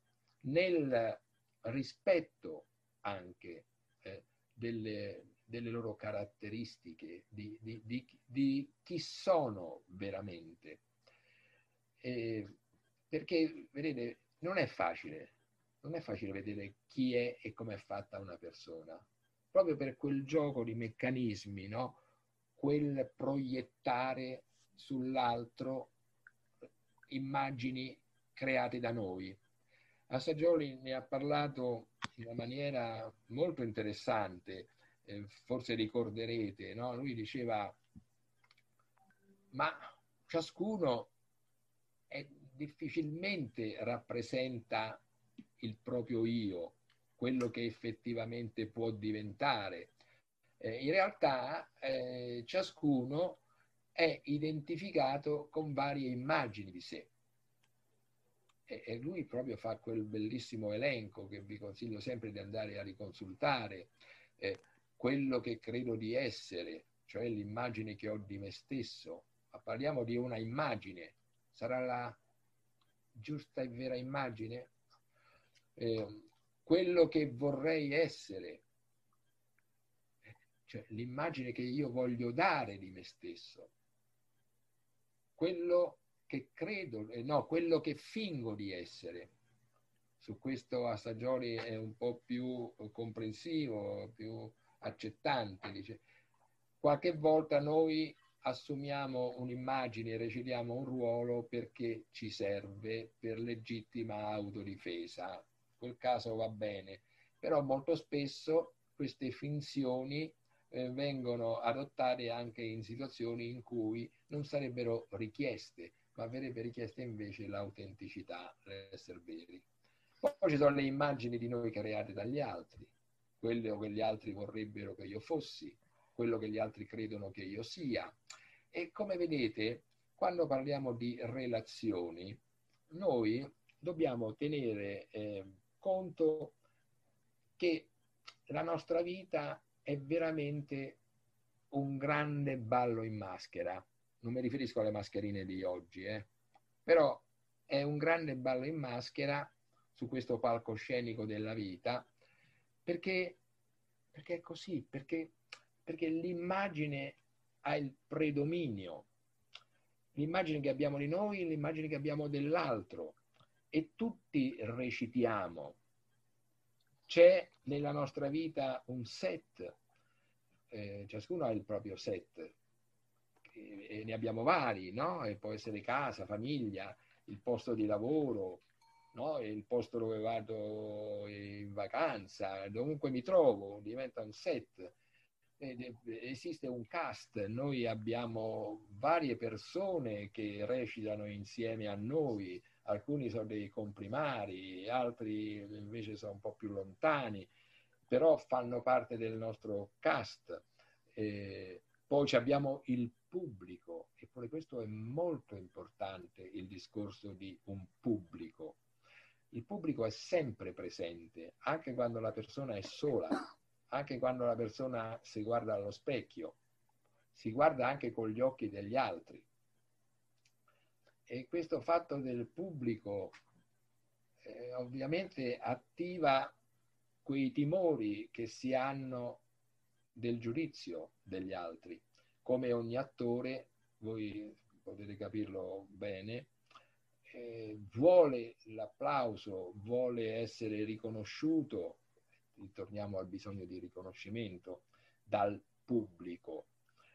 nel rispetto anche eh, delle, delle, loro caratteristiche, di, di, di, di chi sono veramente. Eh, perché, vedete, non è facile, non è facile vedere chi è e come è fatta una persona, proprio per quel gioco di meccanismi, no? quel proiettare sull'altro immagini create da noi. Assagioli ne ha parlato in una maniera molto interessante, eh, forse ricorderete, no? lui diceva, ma ciascuno è, difficilmente rappresenta il proprio io, quello che effettivamente può diventare. Eh, in realtà eh, ciascuno è identificato con varie immagini di sé e, lui proprio fa quel bellissimo elenco che vi consiglio sempre di andare a riconsultare. Eh, quello che credo di essere, cioè l'immagine che ho di me stesso, ma parliamo di una immagine, sarà la giusta e vera immagine? Eh, quello che vorrei essere, cioè l'immagine che io voglio dare di me stesso, quello che credo, eh, no, quello che fingo di essere. Su questo Assagioli è un po' più comprensivo, più accettante. Dice. Qualche volta noi assumiamo un'immagine, recitiamo un ruolo perché ci serve per legittima autodifesa. Quel caso va bene, però molto spesso queste finzioni eh, vengono adottate anche in situazioni in cui non sarebbero richieste, ma verrebbe richiesta invece l'autenticità, l'essere veri. Poi ci sono le immagini di noi create dagli altri, quello che gli altri vorrebbero che io fossi, quello che gli altri credono che io sia. E come vedete, quando parliamo di relazioni, noi dobbiamo tenere eh, conto che la nostra vita è veramente un grande ballo in maschera. Non mi riferisco alle mascherine di oggi, eh? però è un grande ballo in maschera su questo palcoscenico della vita perché, perché è così, perché, perché l'immagine ha il predominio, l'immagine che abbiamo di noi, l'immagine che abbiamo dell'altro e tutti recitiamo. C'è nella nostra vita un set, eh, ciascuno ha il proprio set, e, e ne abbiamo vari, no? E può essere casa, famiglia, il posto di lavoro, no? il posto dove vado in vacanza, dovunque mi trovo, diventa un set. Esiste un cast, noi abbiamo varie persone che recitano insieme a noi, alcuni sono dei comprimari, altri invece sono un po' più lontani, però fanno parte del nostro cast. Eh, poi abbiamo il pubblico, eppure questo è molto importante, il discorso di un pubblico il pubblico è sempre presente, anche quando la persona è sola, anche quando la persona si guarda allo specchio, si guarda anche con gli occhi degli altri. E questo fatto del pubblico eh, ovviamente attiva quei timori che si hanno del giudizio degli altri. Come ogni attore, voi potete capirlo bene, eh, vuole l'applauso, vuole essere riconosciuto, ritorniamo al bisogno di riconoscimento dal pubblico.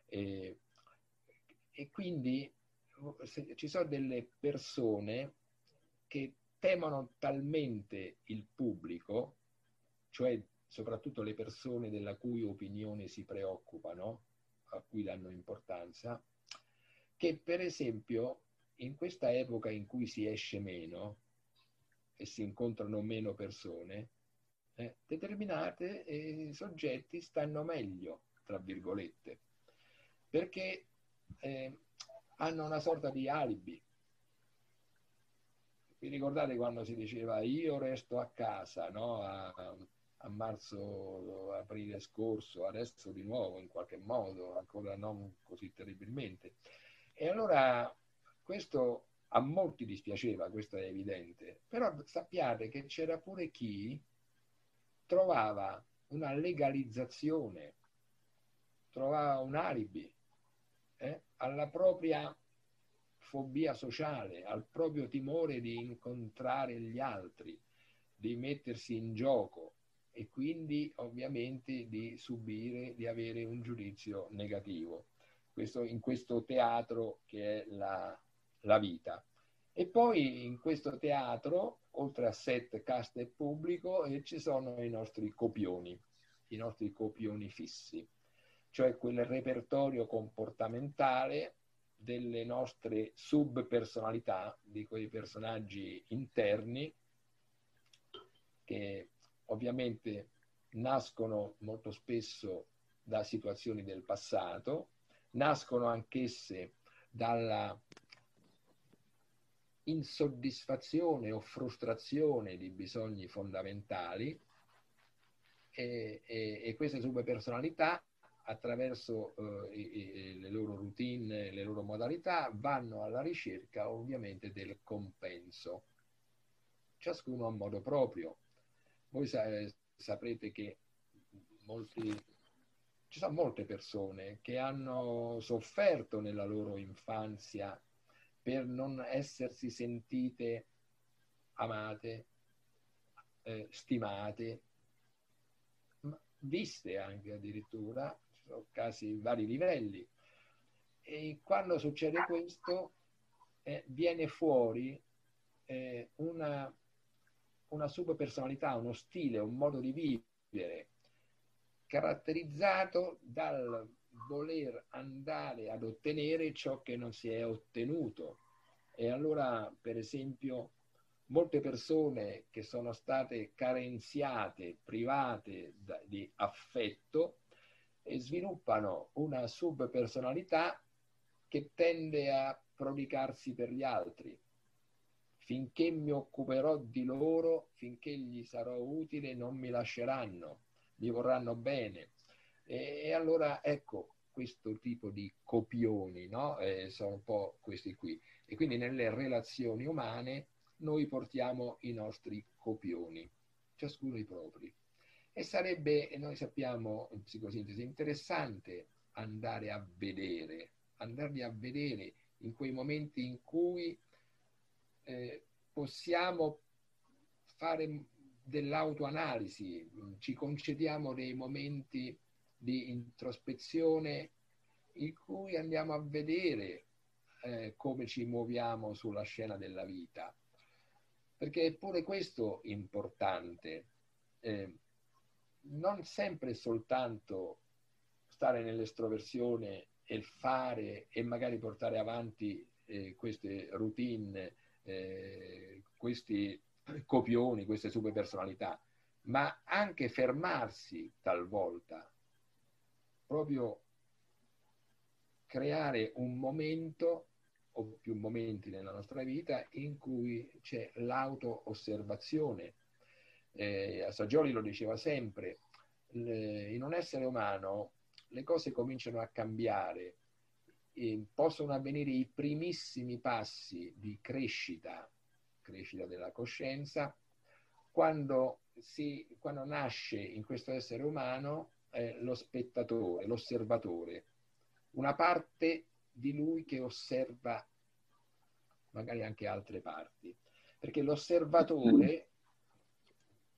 Eh, e quindi ci sono delle persone che temono talmente il pubblico, cioè soprattutto le persone della cui opinione si preoccupano, a cui danno importanza, che per esempio in questa epoca in cui si esce meno e si incontrano meno persone, eh, determinati eh, soggetti stanno meglio, tra virgolette, perché eh, hanno una sorta di alibi. Vi ricordate quando si diceva io resto a casa no? a, a marzo, aprile scorso, adesso di nuovo in qualche modo, ancora non così terribilmente. E allora questo a molti dispiaceva, questo è evidente, però sappiate che c'era pure chi trovava una legalizzazione, trovava un alibi eh, alla propria fobia sociale, al proprio timore di incontrare gli altri, di mettersi in gioco e quindi ovviamente di subire, di avere un giudizio negativo. Questo, in questo teatro che è la, la vita. E poi in questo teatro, oltre a set, cast e pubblico, eh, ci sono i nostri copioni, i nostri copioni fissi, cioè quel repertorio comportamentale delle nostre subpersonalità, di quei personaggi interni che ovviamente nascono molto spesso da situazioni del passato, nascono anch'esse dalla insoddisfazione o frustrazione di bisogni fondamentali e, e, e queste subpersonalità attraverso eh, le loro routine, le loro modalità, vanno alla ricerca ovviamente del compenso. Ciascuno a modo proprio. Voi sa- saprete che molti, ci sono molte persone che hanno sofferto nella loro infanzia per non essersi sentite amate, eh, stimate, viste anche addirittura, sono casi di vari livelli. E quando succede questo, eh, viene fuori eh, una, una subpersonalità, uno stile, un modo di vivere caratterizzato dal voler andare ad ottenere ciò che non si è ottenuto. E allora, per esempio, molte persone che sono state carenziate, private da, di affetto, sviluppano una subpersonalità che tende a prodigarsi per gli altri. Finché mi occuperò di loro, finché gli sarò utile, non mi lasceranno, mi vorranno bene. E, e allora ecco questo tipo di copioni, no? eh, sono un po' questi qui. E quindi nelle relazioni umane noi portiamo i nostri copioni, ciascuno i propri. E sarebbe, noi sappiamo in psicosintesi, interessante andare a vedere, andarli a vedere in quei momenti in cui eh, possiamo fare dell'autoanalisi, ci concediamo dei momenti di introspezione in cui andiamo a vedere eh, come ci muoviamo sulla scena della vita perché è pure questo importante. Eh, non sempre soltanto stare nell'estroversione e fare e magari portare avanti eh, queste routine, eh, questi copioni, queste superpersonalità, ma anche fermarsi talvolta, proprio creare un momento o più momenti nella nostra vita in cui c'è l'auto-osservazione. Eh, Saggioli lo diceva sempre, le, in un essere umano le cose cominciano a cambiare, e possono avvenire i primissimi passi di crescita, crescita della coscienza, quando, si, quando nasce in questo essere umano eh, lo spettatore, l'osservatore, una parte di lui che osserva magari anche altre parti. Perché l'osservatore,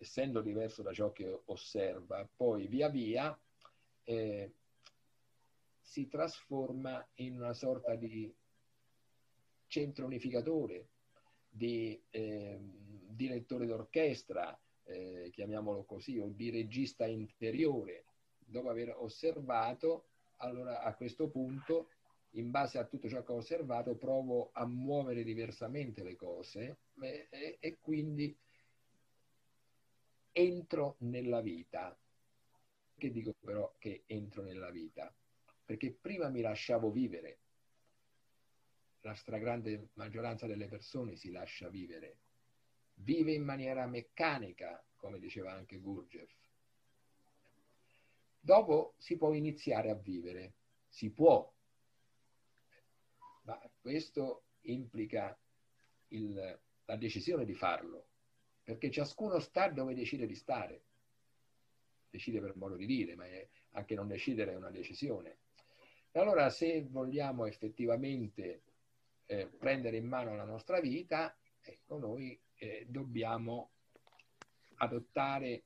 essendo diverso da ciò che osserva, poi via via eh, si trasforma in una sorta di centro unificatore, di eh, direttore d'orchestra, eh, chiamiamolo così, o di regista interiore. Dopo aver osservato, allora a questo punto in base a tutto ciò che ho osservato, provo a muovere diversamente le cose e, e, e quindi entro nella vita. Che dico però che entro nella vita? Perché prima mi lasciavo vivere. La stragrande maggioranza delle persone si lascia vivere. Vive in maniera meccanica, come diceva anche Gurdjieff. Dopo si può iniziare a vivere. Si può, ma questo implica il, la decisione di farlo, perché ciascuno sta dove decide di stare. Decide per modo di dire, ma anche non decidere è una decisione. E allora se vogliamo effettivamente eh, prendere in mano la nostra vita, ecco, noi eh, dobbiamo adottare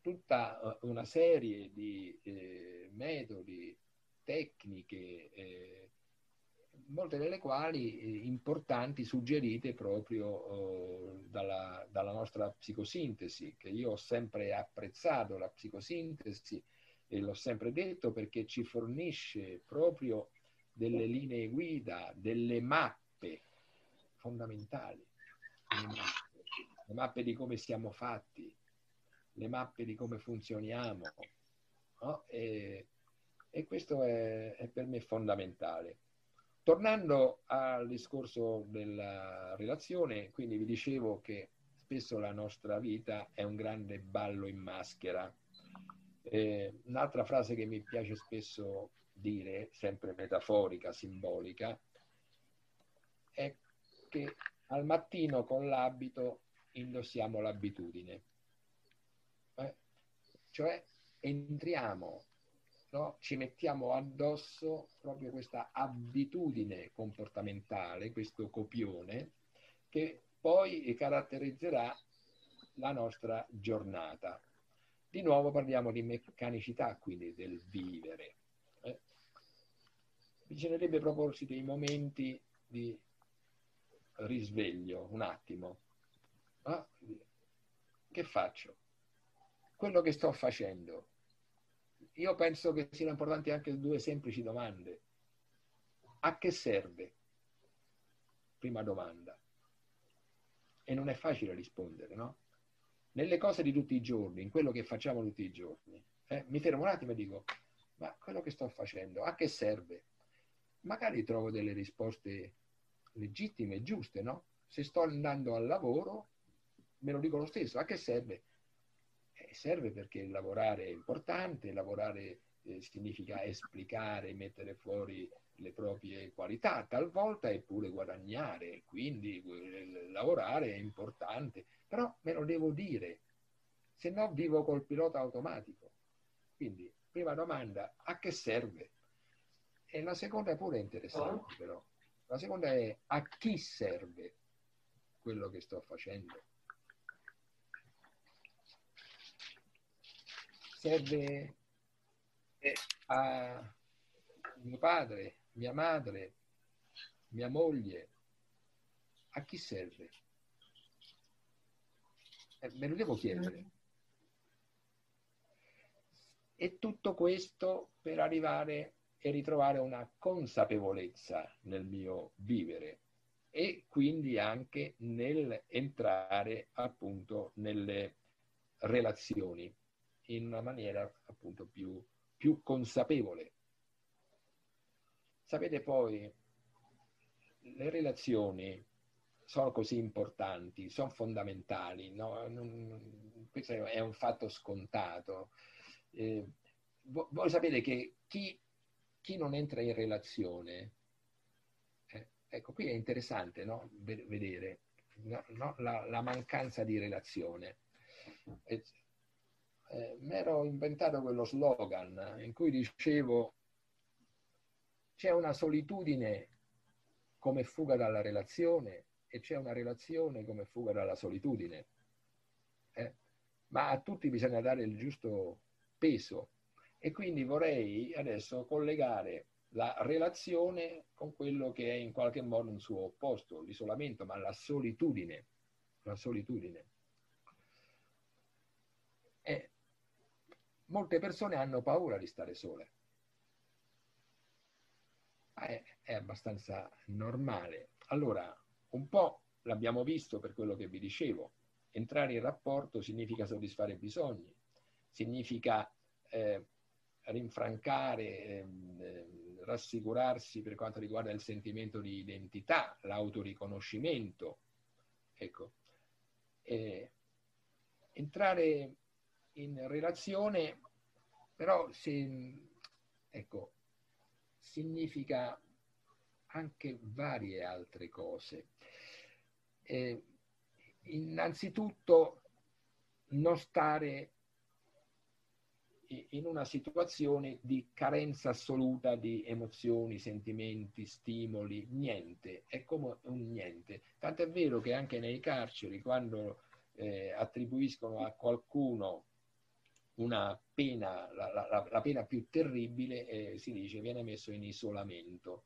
tutta eh, una serie di eh, metodi, tecniche, eh, molte delle quali eh, importanti, suggerite proprio eh, dalla, dalla, nostra psicosintesi, che io ho sempre apprezzato la psicosintesi e l'ho sempre detto perché ci fornisce proprio delle linee guida, delle mappe fondamentali, le mappe, le mappe di come siamo fatti, le mappe di come funzioniamo. No? E, e, questo è, è per me fondamentale. Tornando al discorso della relazione, quindi vi dicevo che spesso la nostra vita è un grande ballo in maschera Eh, un'altra frase che mi piace spesso dire, sempre metaforica, simbolica, è che al mattino con l'abito indossiamo l'abitudine. Eh? Cioè entriamo, no? ci mettiamo addosso proprio questa abitudine comportamentale, questo copione, che poi caratterizzerà la nostra giornata. Di nuovo parliamo di meccanicità, quindi del vivere. Eh? Bisognerebbe proporsi dei momenti di risveglio, un attimo. Ah, che faccio? Quello che sto facendo. Io penso che siano importanti anche due semplici domande. A che serve? Prima domanda. E non è facile rispondere, no? Nelle cose di tutti i giorni, in quello che facciamo tutti i giorni, eh, mi fermo un attimo e dico, ma quello che sto facendo, a che serve? Magari trovo delle risposte legittime giuste, no? Se sto andando al lavoro, me lo dico lo stesso, a che serve? Eh, serve perché lavorare è importante, lavorare eh, significa esplicare, mettere fuori le proprie qualità, talvolta è pure guadagnare, quindi eh, lavorare è importante, però me lo devo dire, se no vivo col pilota automatico. Quindi, prima domanda, a che serve? E la seconda è pure interessante, però. La seconda è a chi serve quello che sto facendo? Serve a mio padre, mia madre, mia moglie. A chi serve? Eh, me lo devo chiedere. E tutto questo per arrivare e ritrovare una consapevolezza nel mio vivere e quindi anche nel entrare appunto nelle relazioni in una maniera appunto più, più consapevole. Sapete poi, le relazioni sono così importanti, sono fondamentali, no? non, questo è un fatto scontato. Eh, voi sapete che chi chi non entra in relazione, eh, ecco qui è interessante no? vedere no? La, la, mancanza di relazione. Eh, eh, mi ero inventato quello slogan in cui dicevo c'è una solitudine come fuga dalla relazione e c'è una relazione come fuga dalla solitudine. Eh? Ma a tutti bisogna dare il giusto peso e quindi vorrei adesso collegare la relazione con quello che è in qualche modo un suo opposto, l'isolamento, ma la solitudine. La solitudine. E molte persone hanno paura di stare sole. È, è abbastanza normale. Allora, un po' l'abbiamo visto per quello che vi dicevo. Entrare in rapporto significa soddisfare bisogni, significa eh, rinfrancare, ehm, rassicurarsi per quanto riguarda il sentimento di identità, l'autoriconoscimento. Ecco. E entrare in relazione, però si, ecco, significa anche varie altre cose. Eh, innanzitutto non stare in una situazione di carenza assoluta di emozioni, sentimenti, stimoli, niente, è come un niente. Tanto è vero che anche nei carceri, quando eh, attribuiscono a qualcuno una pena, la, la, la pena più terribile, eh, si dice viene messo in isolamento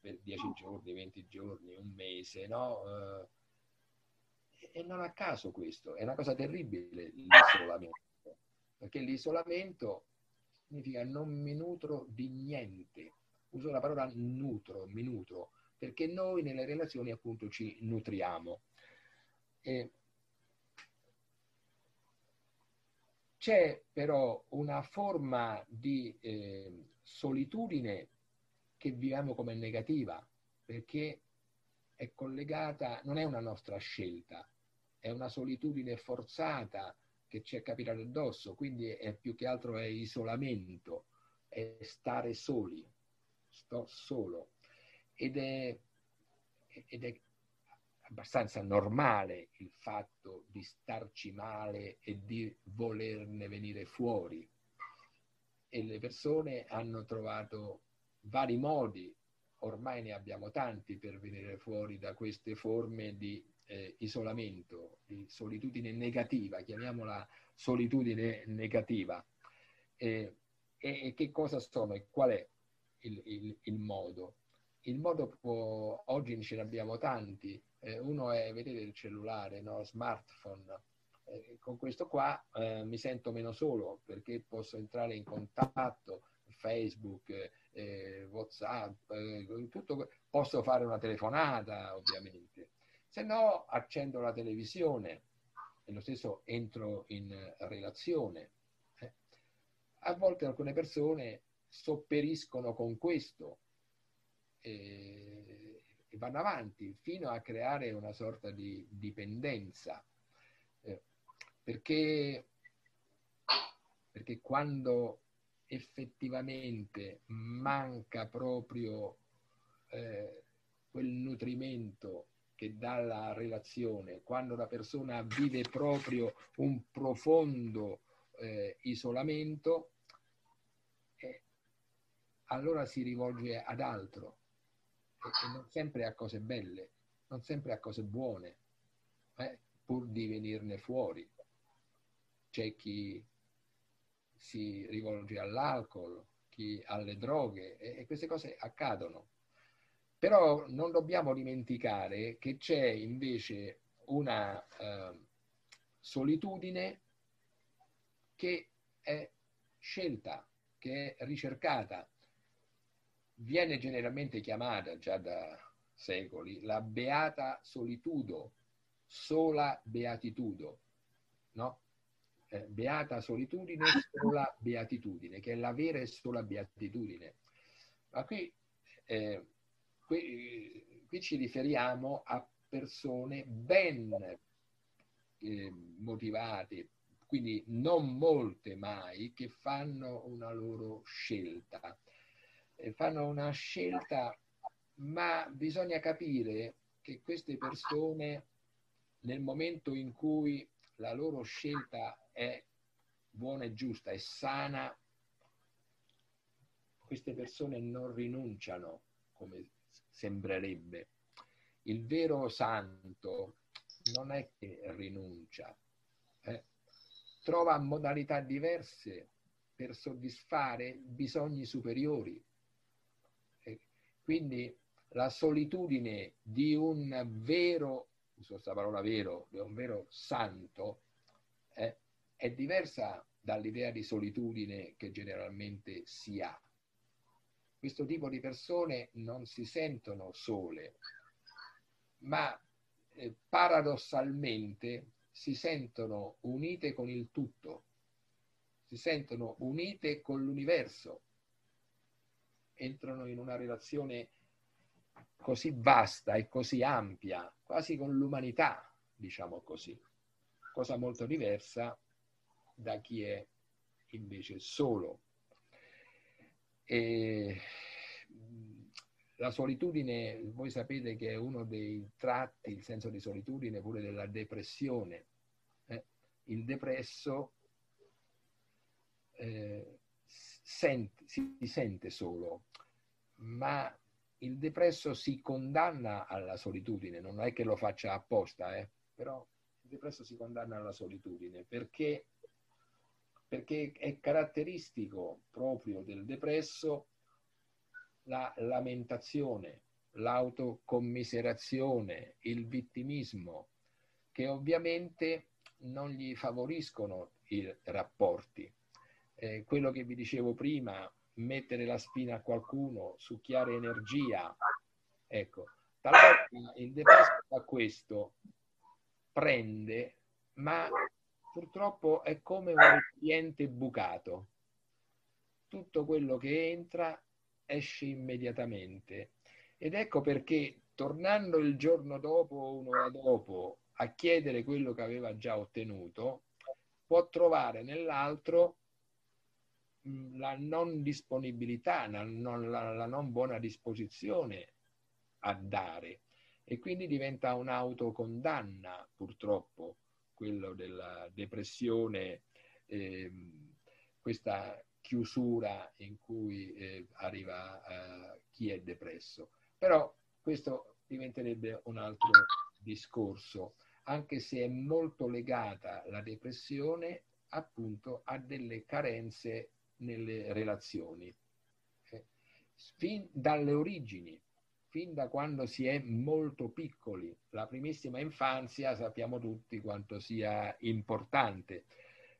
per 10 giorni, 20 giorni, un mese, no? Eh, e non a caso questo, è una cosa terribile l'isolamento perché l'isolamento significa non mi nutro di niente. Uso la parola nutro, mi nutro, perché noi nelle relazioni appunto ci nutriamo. E c'è però una forma di eh, solitudine che viviamo come negativa, perché è collegata, non è una nostra scelta, è una solitudine forzata che ci è capitato addosso, quindi è più che altro è isolamento, è stare soli, sto solo. Ed è, ed è abbastanza normale il fatto di starci male e di volerne venire fuori. E le persone hanno trovato vari modi, ormai ne abbiamo tanti per venire fuori da queste forme di eh, isolamento, di solitudine negativa, chiamiamola solitudine negativa. Eh, e, e, che cosa sono e qual è il, il, il modo? Il modo può, oggi ce ne abbiamo tanti, eh, uno è, vedete, il cellulare, no? smartphone. Eh, con questo qua eh, mi sento meno solo perché posso entrare in contatto, Facebook, eh, Whatsapp, eh, tutto, posso fare una telefonata ovviamente. Se no accendo la televisione e lo stesso entro in relazione. Eh. A volte alcune persone sopperiscono con questo. Eh, vanno avanti fino a creare una sorta di dipendenza. Eh, perché, perché quando effettivamente manca proprio eh, quel nutrimento che dà la relazione, quando la persona vive proprio un profondo eh, isolamento, eh, allora si rivolge ad altro, e non sempre a cose belle, non sempre a cose buone, eh, pur di venirne fuori. C'è chi si rivolge all'alcol, chi alle droghe e, e queste cose accadono. Però non dobbiamo dimenticare che c'è invece una eh, solitudine che è scelta, che è ricercata, viene generalmente chiamata già da secoli la beata solitudo, sola beatitudo, no? Eh, beata solitudine, sola beatitudine, che è la vera e sola beatitudine. Ma qui, eh, qui, qui ci riferiamo a persone ben eh, motivate, quindi non molte mai, che fanno una loro scelta fanno una scelta, ma bisogna capire che queste persone nel momento in cui la loro scelta è buona e giusta, è sana, queste persone non rinunciano come sembrerebbe. Il vero santo non è che rinuncia, eh? trova modalità diverse per soddisfare bisogni superiori. Quindi la solitudine di un vero, uso questa parola vero, di un vero santo, eh, è diversa dall'idea di solitudine che generalmente si ha. Questo tipo di persone non si sentono sole, ma eh, paradossalmente si sentono unite con il tutto, si sentono unite con l'universo, entrano in una relazione così vasta e così ampia, quasi con l'umanità, diciamo così, cosa molto diversa da chi è invece solo. E la solitudine, voi sapete che è uno dei tratti, il senso di solitudine, pure della depressione. Eh? Il depresso eh, sente, si sente solo, ma il depresso si condanna alla solitudine, non è che lo faccia apposta, eh? però il depresso si condanna alla solitudine perché, perché è caratteristico proprio del depresso la lamentazione, l'autocommiserazione, il vittimismo, che ovviamente non gli favoriscono i rapporti eh, quello che vi dicevo prima, mettere la spina a qualcuno, succhiare energia. Ecco, talvolta il depresso fa questo, prende, ma purtroppo è come un recipiente bucato. Tutto quello che entra esce immediatamente. Ed ecco perché tornando il giorno dopo, un'ora dopo, a chiedere quello che aveva già ottenuto, può trovare nell'altro la non disponibilità, la non, la, la non buona disposizione a dare e quindi diventa un'autocondanna purtroppo quello della depressione, eh, questa chiusura in cui eh, arriva eh, chi è depresso. Però questo diventerebbe un altro discorso, anche se è molto legata la depressione appunto a delle carenze nelle relazioni. Eh, fin dalle origini, fin da quando si è molto piccoli, la primissima infanzia sappiamo tutti quanto sia importante,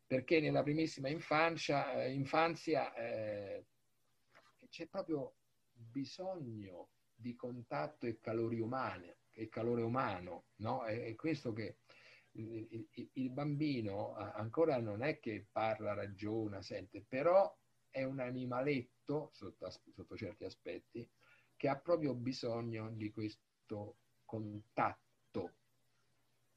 perché nella primissima infanzia, infanzia eh, c'è proprio bisogno di contatto e calori umane, e calore umano, no? È, è questo che il, bambino ancora non è che parla, ragiona, sente, però è un animaletto sotto, sotto certi aspetti che ha proprio bisogno di questo contatto,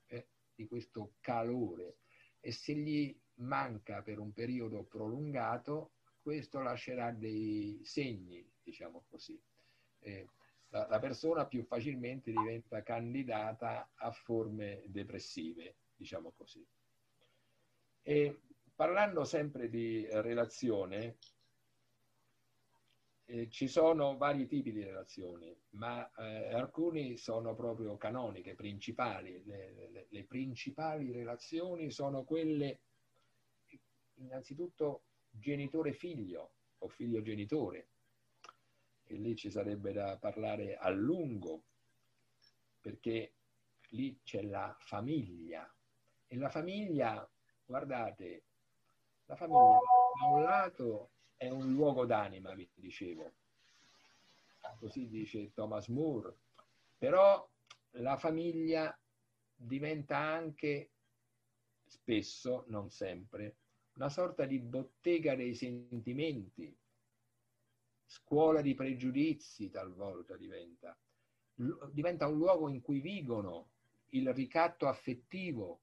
eh, di questo calore e se gli manca per un periodo prolungato, questo lascerà dei segni, diciamo così. Eh, la, la persona più facilmente diventa candidata a forme depressive, diciamo così. E parlando sempre di relazione, eh, ci sono vari tipi di relazioni, ma eh, alcuni sono proprio canoniche, principali. Le, le, le principali relazioni sono quelle, innanzitutto, genitore-figlio o figlio-genitore, e lì ci sarebbe da parlare a lungo, perché lì c'è la famiglia. E la famiglia, guardate, la famiglia da un lato è un luogo d'anima, vi dicevo, così dice Thomas Moore, però la famiglia diventa anche spesso, non sempre, una sorta di bottega dei sentimenti, scuola di pregiudizi talvolta diventa, diventa un luogo in cui vigono il ricatto affettivo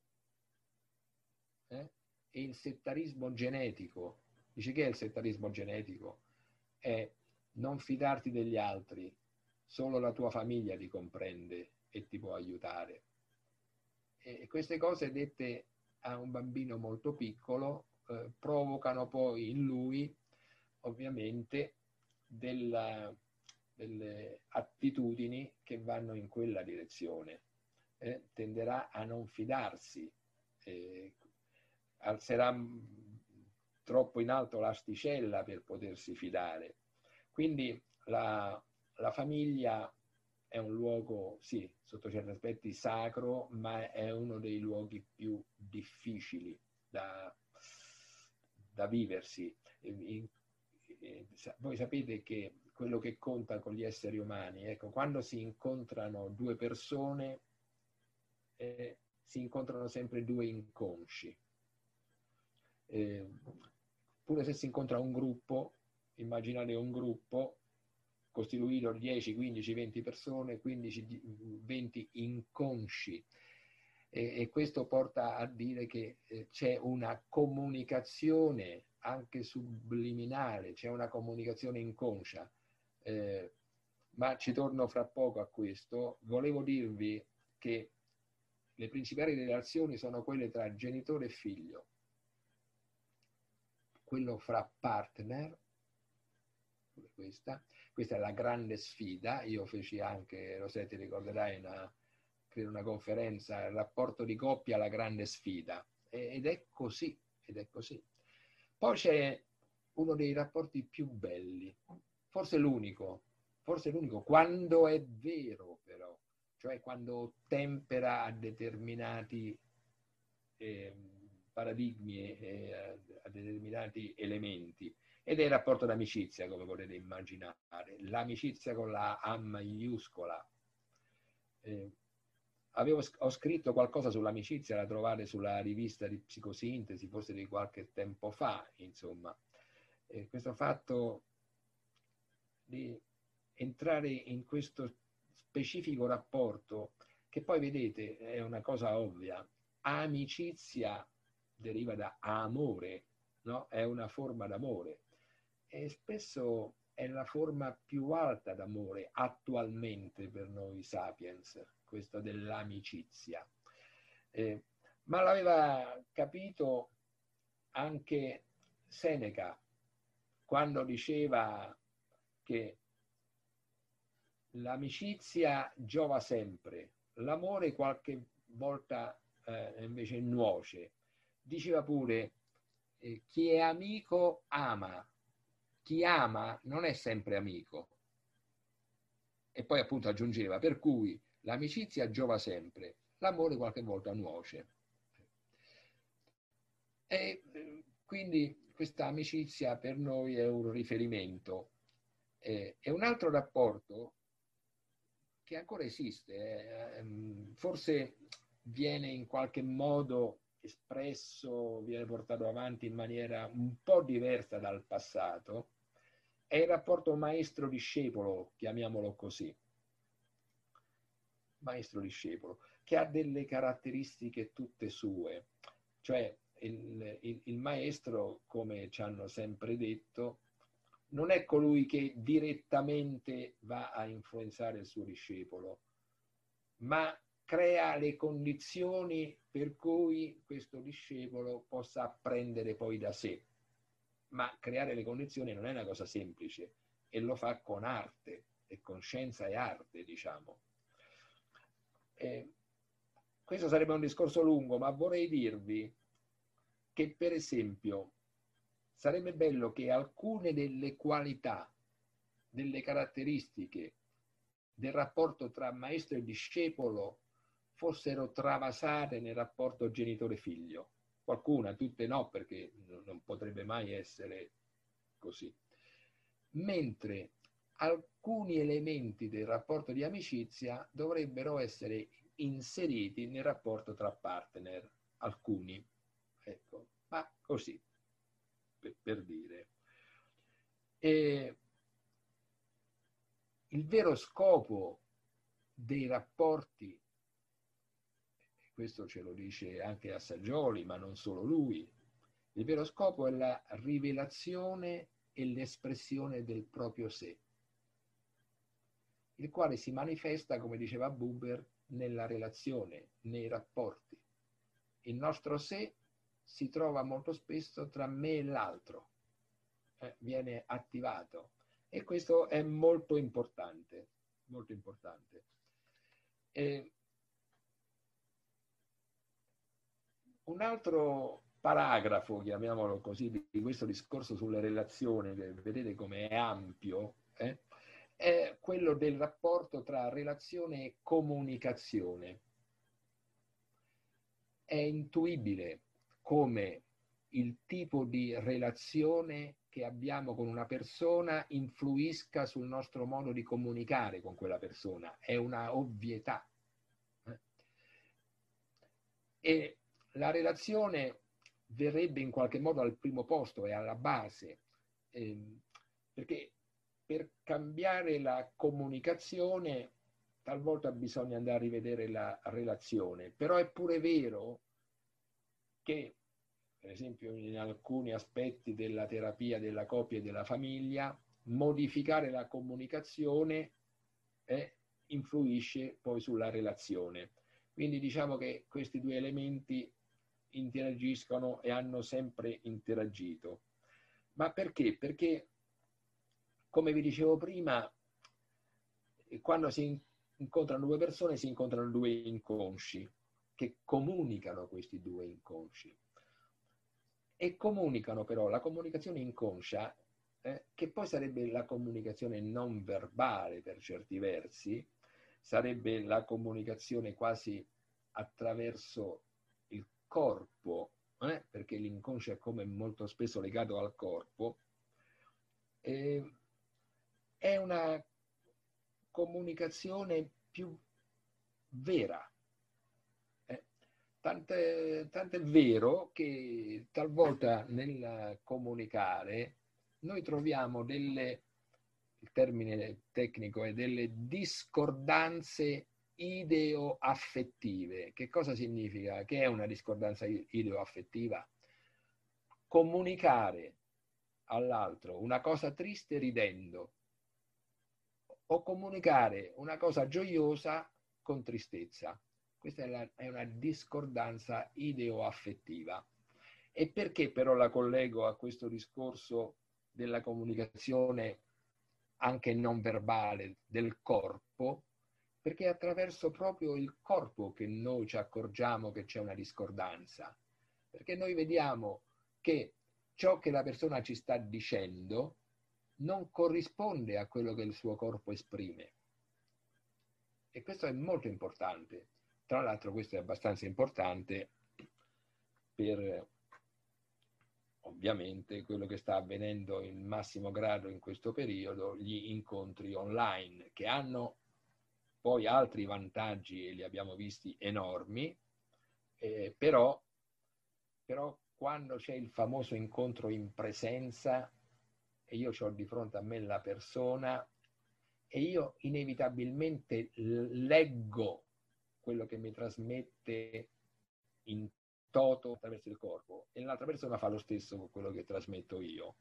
eh? e il settarismo genetico. Dice che è il settarismo genetico? È non fidarti degli altri, solo la tua famiglia ti comprende e ti può aiutare. E queste cose dette a un bambino molto piccolo eh, provocano poi in lui ovviamente della, delle attitudini che vanno in quella direzione. Eh, tenderà a non fidarsi, eh, alzerà troppo in alto l'asticella per potersi fidare. Quindi la, la famiglia è un luogo, sì, sotto certi aspetti sacro, ma è uno dei luoghi più difficili da, da viversi. In, voi sapete che quello che conta con gli esseri umani, ecco, quando si incontrano due persone, eh, si incontrano sempre due inconsci. Eh, pure se si incontra un gruppo, immaginate un gruppo costituito da 10, 15, 20 persone, 15, 20 inconsci. E, e questo porta a dire che eh, c'è una comunicazione anche subliminale, c'è una comunicazione inconscia. Eh, ma ci torno fra poco a questo. Volevo dirvi che le principali relazioni sono quelle tra genitore e figlio, quello fra partner, questa, questa è la grande sfida, io feci anche, lo sai, ti ricorderai, una, una conferenza, il rapporto di coppia, la grande sfida, ed è così, ed è così. Poi c'è uno dei rapporti più belli, forse l'unico, forse l'unico, quando è vero però, cioè quando tempera a determinati eh, paradigmi e a, a determinati elementi ed è il rapporto d'amicizia, come potete immaginare, l'amicizia con la A maiuscola. Eh, avevo, ho scritto qualcosa sull'amicizia, la trovate sulla rivista di psicosintesi, forse di qualche tempo fa, insomma. E questo fatto di entrare in questo specifico rapporto, che poi vedete è una cosa ovvia, amicizia deriva da amore, no? è una forma d'amore e spesso è la forma più alta d'amore attualmente per noi sapiens, questa dell'amicizia. Eh, ma l'aveva capito anche Seneca quando diceva che l'amicizia giova sempre, l'amore qualche volta eh, invece nuoce. Diceva pure, eh, chi è amico ama, chi ama non è sempre amico. E poi appunto aggiungeva, per cui l'amicizia giova sempre, l'amore qualche volta nuoce. E quindi questa amicizia per noi è un riferimento. È un altro rapporto che ancora esiste, eh, ehm, forse viene in qualche modo espresso, viene portato avanti in maniera un po' diversa dal passato, è il rapporto maestro-discepolo, chiamiamolo così. Maestro-discepolo, che ha delle caratteristiche tutte sue, cioè il, il, il maestro, come ci hanno sempre detto, non è colui che direttamente va a influenzare il suo discepolo, ma crea le condizioni per cui questo discepolo possa apprendere poi da sé. Ma creare le condizioni non è una cosa semplice e lo fa con arte e con scienza e arte, diciamo. Eh, questo sarebbe un discorso lungo, ma vorrei dirvi che per esempio sarebbe bello che alcune delle qualità, delle caratteristiche del rapporto tra maestro e discepolo fossero travasate nel rapporto genitore-figlio. Qualcuna, tutte no, perché non potrebbe mai essere così. Mentre alcuni elementi del rapporto di amicizia dovrebbero essere inseriti nel rapporto tra partner, alcuni. Ecco, ma così, per, per dire. E il vero scopo dei rapporti, questo ce lo dice anche Assaggioli, ma non solo lui, il vero scopo è la rivelazione e l'espressione del proprio sé, il quale si manifesta, come diceva Buber, nella relazione, nei rapporti. Il nostro sé si trova molto spesso tra me e l'altro, eh, viene attivato e questo è molto importante, molto importante. E un altro paragrafo, chiamiamolo così, di questo discorso sulle relazioni, vedete come è ampio, eh, è quello del rapporto tra relazione e comunicazione. È intuibile come il tipo di relazione che abbiamo con una persona influisca sul nostro modo di comunicare con quella persona. È una ovvietà. E la relazione verrebbe in qualche modo al primo posto e alla base, ehm, perché per cambiare la comunicazione talvolta bisogna andare a rivedere la relazione, però è pure vero che per esempio in alcuni aspetti della terapia della coppia e della famiglia, modificare la comunicazione eh, influisce poi sulla relazione. Quindi diciamo che questi due elementi interagiscono e hanno sempre interagito. Ma perché? Perché, come vi dicevo prima, quando si incontrano due persone si incontrano due inconsci che comunicano questi due inconsci. E comunicano però la comunicazione inconscia, eh, che poi sarebbe la comunicazione non verbale per certi versi, sarebbe la comunicazione quasi attraverso il corpo, eh, perché l'inconscio è come molto spesso legato al corpo, eh, è una comunicazione più vera, Tant'è, tant'è vero che talvolta nel comunicare noi troviamo delle, il termine tecnico è delle discordanze ideo-affettive. Che cosa significa? Che è una discordanza ideo-affettiva? Comunicare all'altro una cosa triste ridendo o comunicare una cosa gioiosa con tristezza. Questa è, la, è una discordanza ideo-affettiva. E perché però la collego a questo discorso della comunicazione anche non verbale del corpo? Perché è attraverso proprio il corpo che noi ci accorgiamo che c'è una discordanza. Perché noi vediamo che ciò che la persona ci sta dicendo non corrisponde a quello che il suo corpo esprime. E questo è molto importante. Tra l'altro questo è abbastanza importante per ovviamente quello che sta avvenendo in massimo grado in questo periodo, gli incontri online, che hanno poi altri vantaggi, e li abbiamo visti enormi, eh, però, però quando c'è il famoso incontro in presenza e io ho di fronte a me la persona e io inevitabilmente leggo quello che mi trasmette in toto attraverso il corpo e l'altra persona fa lo stesso con quello che trasmetto io.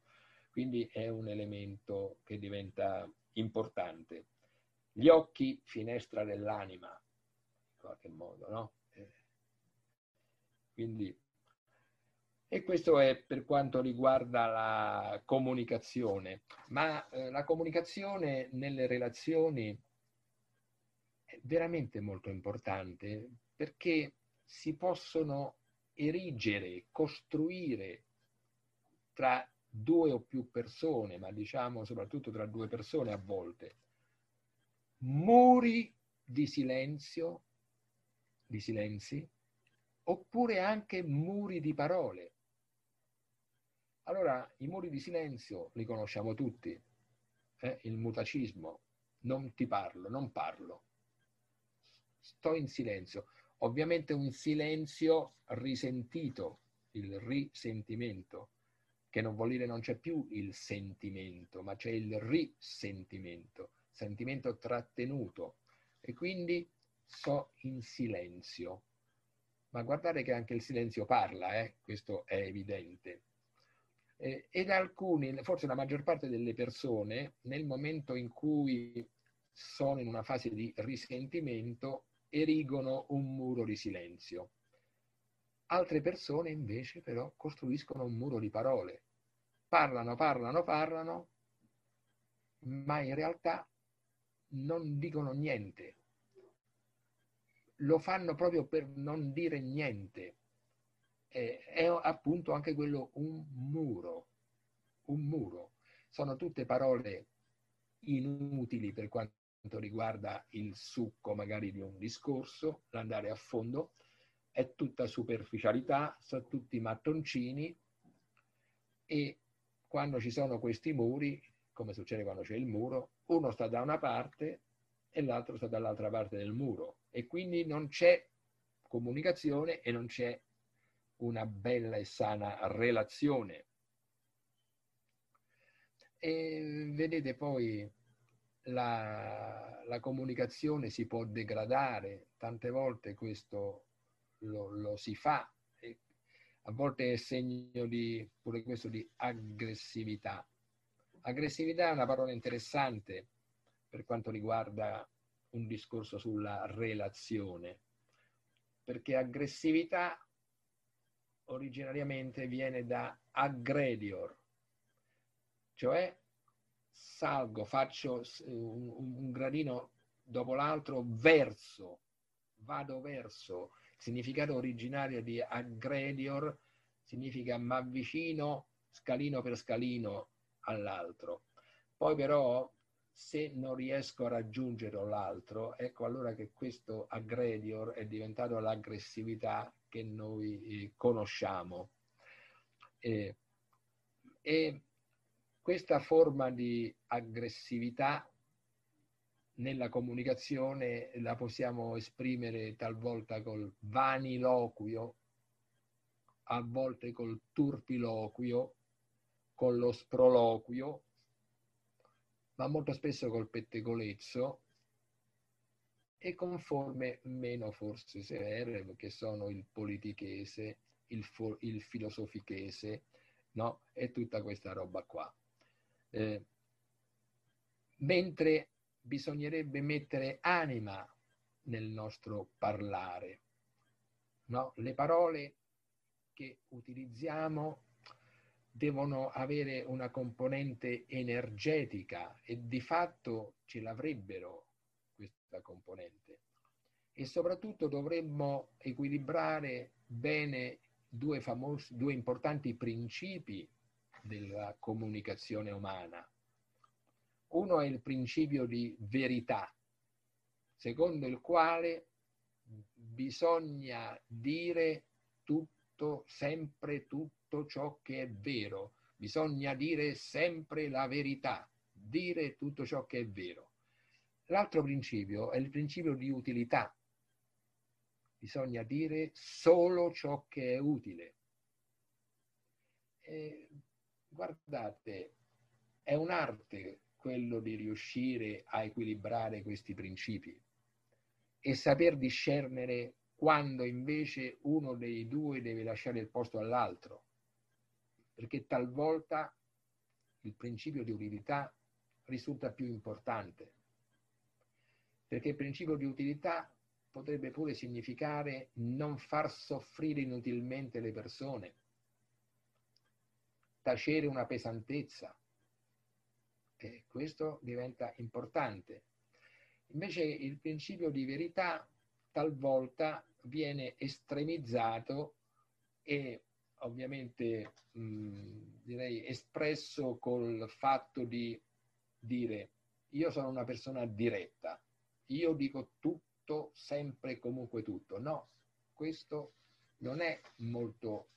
Quindi è un elemento che diventa importante. Gli occhi, finestra dell'anima, in qualche modo, no? Eh. Quindi e questo è per quanto riguarda la comunicazione, ma eh, la comunicazione nelle relazioni è veramente molto importante perché si possono erigere, costruire tra due o più persone, ma diciamo soprattutto tra due persone a volte, muri di silenzio, di silenzi, oppure anche muri di parole. Allora, i muri di silenzio li conosciamo tutti, eh? il mutacismo, non ti parlo, non parlo, sto in silenzio. Ovviamente un silenzio risentito, il risentimento, che non vuol dire non c'è più il sentimento, ma c'è il risentimento, sentimento trattenuto. E quindi so in silenzio. Ma guardate che anche il silenzio parla, eh? questo è evidente eh, ed alcuni, forse la maggior parte delle persone, nel momento in cui sono in una fase di risentimento, erigono un muro di silenzio. Altre persone invece però costruiscono un muro di parole. Parlano, parlano, parlano, ma in realtà non dicono niente. Lo fanno proprio per non dire niente è appunto anche quello un muro, un muro. Sono tutte parole inutili per quanto riguarda il succo magari di un discorso, l'andare a fondo, è tutta superficialità, sono tutti mattoncini e quando ci sono questi muri, come succede quando c'è il muro, uno sta da una parte e l'altro sta dall'altra parte del muro e quindi non c'è comunicazione e non c'è una bella e sana relazione. E vedete poi la, la comunicazione si può degradare, tante volte questo lo, lo si fa, e a volte è segno di, pure questo, di aggressività. Aggressività è una parola interessante per quanto riguarda un discorso sulla relazione, perché aggressività originariamente viene da aggredior, cioè salgo, faccio un, un gradino dopo l'altro verso, vado verso. Il significato originario di aggredior significa mi avvicino scalino per scalino all'altro. Poi però se non riesco a raggiungere l'altro, ecco allora che questo aggredior è diventato l'aggressività che noi eh, conosciamo. E, e questa forma di aggressività nella comunicazione la possiamo esprimere talvolta col vaniloquio, a volte col turpiloquio, con lo sproloquio, ma molto spesso col pettegolezzo e con forme meno forse severe, che sono il politichese, il, fo- il filosofichese, no? E tutta questa roba qua. Eh, mentre bisognerebbe mettere anima nel nostro parlare. No? Le parole che utilizziamo devono avere una componente energetica e di fatto ce l'avrebbero questa componente. E soprattutto dovremmo equilibrare bene due, famosi, due importanti principi della comunicazione umana. Uno è il principio di verità, secondo il quale bisogna dire tutto, sempre tutto ciò che è vero, bisogna dire sempre la verità, dire tutto ciò che è vero. L'altro principio è il principio di utilità, bisogna dire solo ciò che è utile. E, guardate, è un'arte quello di riuscire a equilibrare questi principi e saper discernere quando invece uno dei due deve lasciare il posto all'altro, perché talvolta il principio di utilità risulta più importante, perché il principio di utilità potrebbe pure significare non far soffrire inutilmente le persone, tacere una pesantezza, e questo diventa importante. Invece il principio di verità talvolta viene estremizzato e ovviamente mh, direi espresso col fatto di dire io sono una persona diretta, io dico tutto, sempre e comunque tutto. No, questo non è molto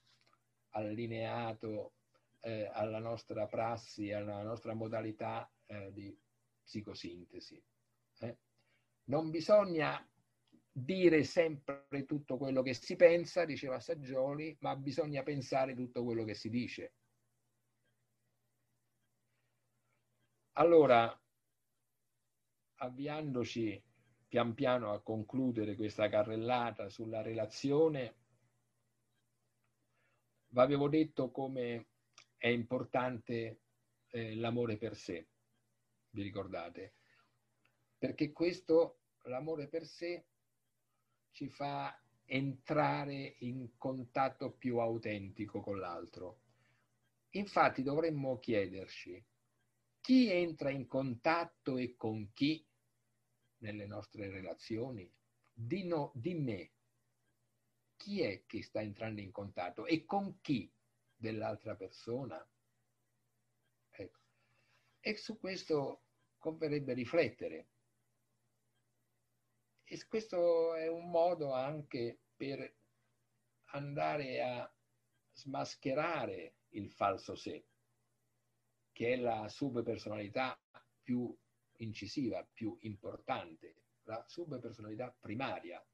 allineato eh, alla nostra prassi, alla nostra modalità eh, di psicosintesi. Eh? Non bisogna dire sempre tutto quello che si pensa, diceva Saggioli, ma bisogna pensare tutto quello che si dice. Allora, avviandoci pian piano a concludere questa carrellata sulla relazione, vi avevo detto come è importante eh, l'amore per sé, vi ricordate? Perché questo, l'amore per sé, ci fa entrare in contatto più autentico con l'altro. Infatti dovremmo chiederci chi entra in contatto e con chi nelle nostre relazioni? Di, no, di me. Chi è che sta entrando in contatto e con chi? dell'altra persona. Ecco. E su questo converrebbe riflettere. E questo è un modo anche per andare a smascherare il falso sé, che è la subpersonalità più incisiva, più importante, la subpersonalità primaria.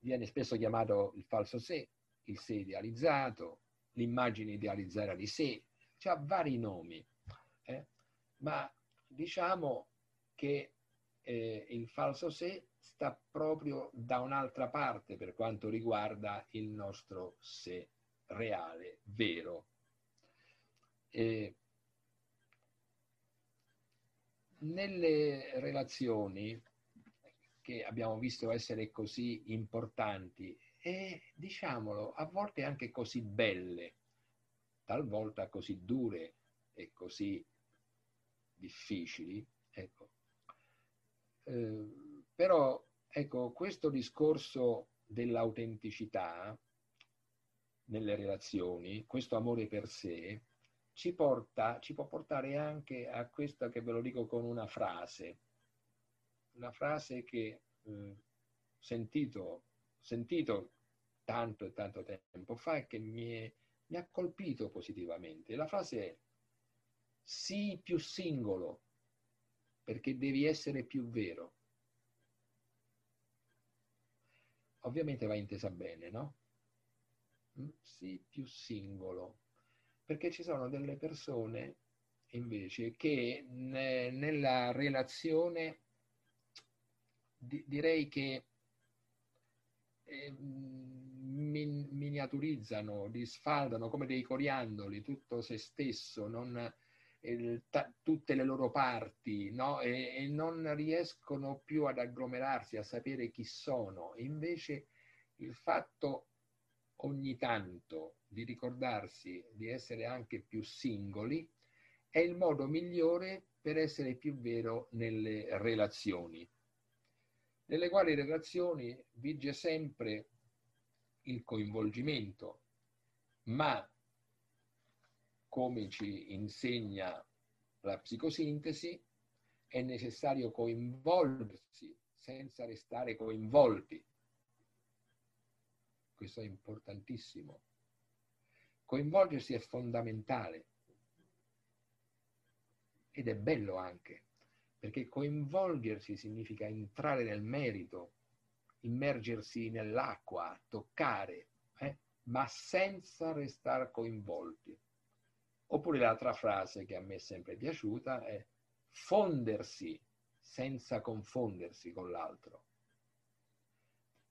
Viene spesso chiamato il falso sé, il sé idealizzato, l'immagine idealizzata di sé, ha vari nomi, eh? ma diciamo che eh, il falso sé sta proprio da un'altra parte per quanto riguarda il nostro sé reale, vero. E nelle relazioni che abbiamo visto essere così importanti e diciamolo, a volte anche così belle, talvolta così dure e così difficili. Ecco. Eh, però ecco, questo discorso dell'autenticità nelle relazioni, questo amore per sé, ci, porta, ci può portare anche a questo che ve lo dico con una frase, una frase che eh, sentito sentito tanto e tanto tempo fa e che mi, è, mi ha colpito positivamente. La frase è sii più singolo perché devi essere più vero. Ovviamente va intesa bene, no? Mm? Sii più singolo perché ci sono delle persone invece che ne, nella relazione di, direi che eh, min, miniaturizzano, li sfaldano come dei coriandoli tutto se stesso, non, eh, ta, tutte le loro parti, no? e, e, non riescono più ad agglomerarsi, a sapere chi sono. Invece il fatto ogni tanto di ricordarsi di essere anche più singoli è il modo migliore per essere più vero nelle relazioni, nelle quali relazioni vige sempre il coinvolgimento, ma come ci insegna la psicosintesi, è necessario coinvolgersi senza restare coinvolti. Questo è importantissimo. Coinvolgersi è fondamentale ed è bello anche, perché coinvolgersi significa entrare nel merito, immergersi nell'acqua, toccare, eh? ma senza restare coinvolti. Oppure l'altra frase che a me è sempre piaciuta è fondersi senza confondersi con l'altro.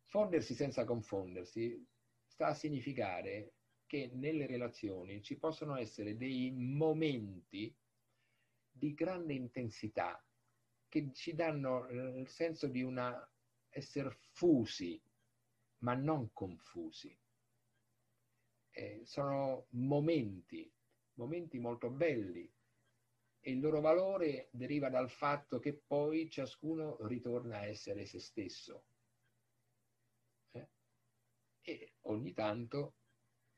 Fondersi senza confondersi sta a significare che nelle relazioni ci possono essere dei momenti di grande intensità che ci danno il senso di una essere fusi, ma non confusi. Eh, sono momenti, momenti molto belli e il loro valore deriva dal fatto che poi ciascuno ritorna a essere se stesso. Eh? E ogni tanto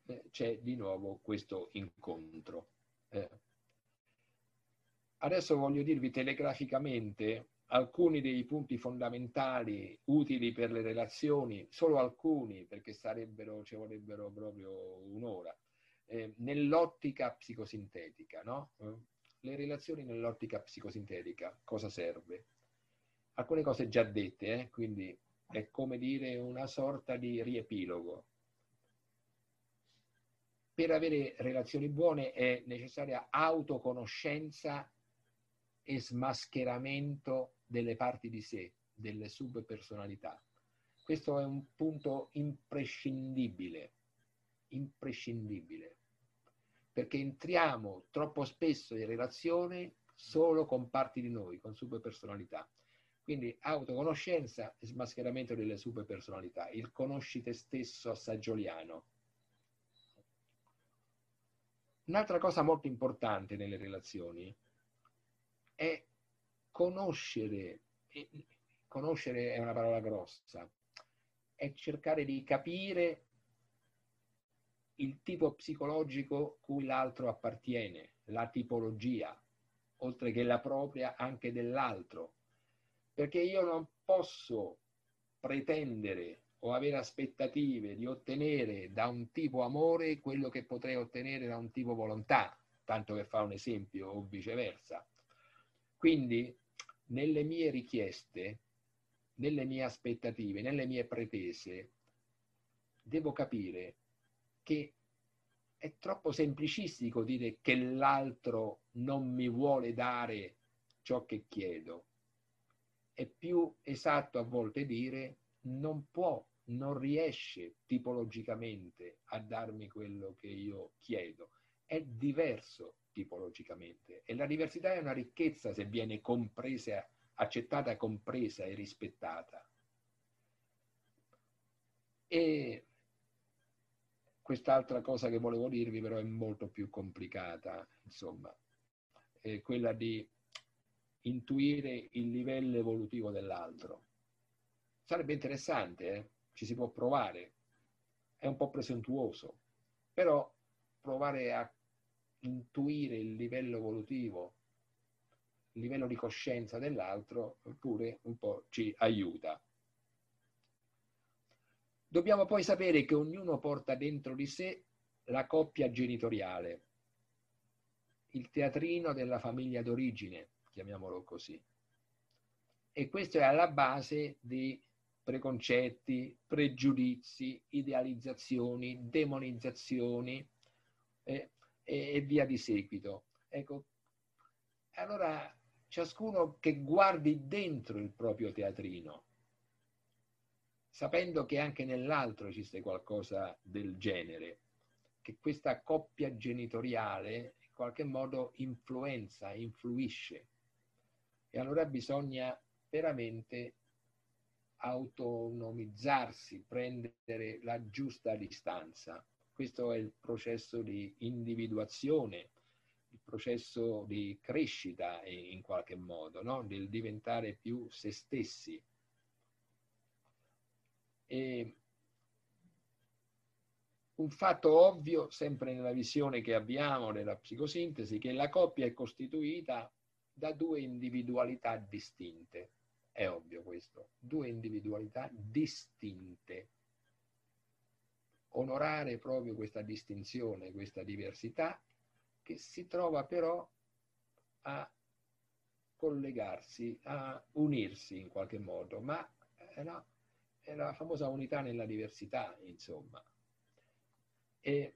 eh, c'è di nuovo questo incontro. Eh. Adesso voglio dirvi telegraficamente alcuni dei punti fondamentali utili per le relazioni, solo alcuni perché sarebbero, ci vorrebbero proprio un'ora, eh, nell'ottica psicosintetica. No? Eh, le relazioni nell'ottica psicosintetica, cosa serve? Alcune cose già dette, eh? quindi è come dire una sorta di riepilogo. Per avere relazioni buone è necessaria autoconoscenza e smascheramento delle parti di sé, delle subpersonalità. Questo è un punto imprescindibile, imprescindibile, perché entriamo troppo spesso in relazione solo con parti di noi, con subpersonalità. Quindi autoconoscenza e smascheramento delle subpersonalità, il conosci te stesso assaggioliano. Un'altra cosa molto importante nelle relazioni è conoscere, conoscere è una parola grossa, è cercare di capire il tipo psicologico cui l'altro appartiene, la tipologia, oltre che la propria anche dell'altro. Perché io non posso pretendere o avere aspettative di ottenere da un tipo amore quello che potrei ottenere da un tipo volontà, tanto per fare un esempio, o viceversa. Quindi nelle mie richieste, nelle mie aspettative, nelle mie pretese, devo capire che è troppo semplicistico dire che l'altro non mi vuole dare ciò che chiedo. È più esatto a volte dire non può, non riesce tipologicamente a darmi quello che io chiedo. È diverso tipologicamente. E la diversità è una ricchezza se viene compresa, accettata, compresa e rispettata. E quest'altra cosa che volevo dirvi però è molto più complicata, insomma, è quella di intuire il livello evolutivo dell'altro. Sarebbe interessante, eh? Ci si può provare, è un po' presuntuoso, però provare a intuire il livello evolutivo, il livello di coscienza dell'altro, pure un po' ci aiuta. Dobbiamo poi sapere che ognuno porta dentro di sé la coppia genitoriale, il teatrino della famiglia d'origine, chiamiamolo così. E questo è alla base di preconcetti, pregiudizi, idealizzazioni, demonizzazioni, eh, e, e via di seguito. Ecco, allora ciascuno che guardi dentro il proprio teatrino, sapendo che anche nell'altro esiste qualcosa del genere, che questa coppia genitoriale in qualche modo influenza, influisce. E allora bisogna veramente autonomizzarsi, prendere la giusta distanza. Questo è il processo di individuazione, il processo di crescita in qualche modo, no? del diventare più se stessi. E un fatto ovvio, sempre nella visione che abbiamo della psicosintesi, che la coppia è costituita da due individualità distinte. È ovvio questo, due individualità distinte. Onorare proprio questa distinzione, questa diversità, che si trova però a collegarsi, a unirsi in qualche modo, ma è la, è la famosa unità nella diversità, insomma. E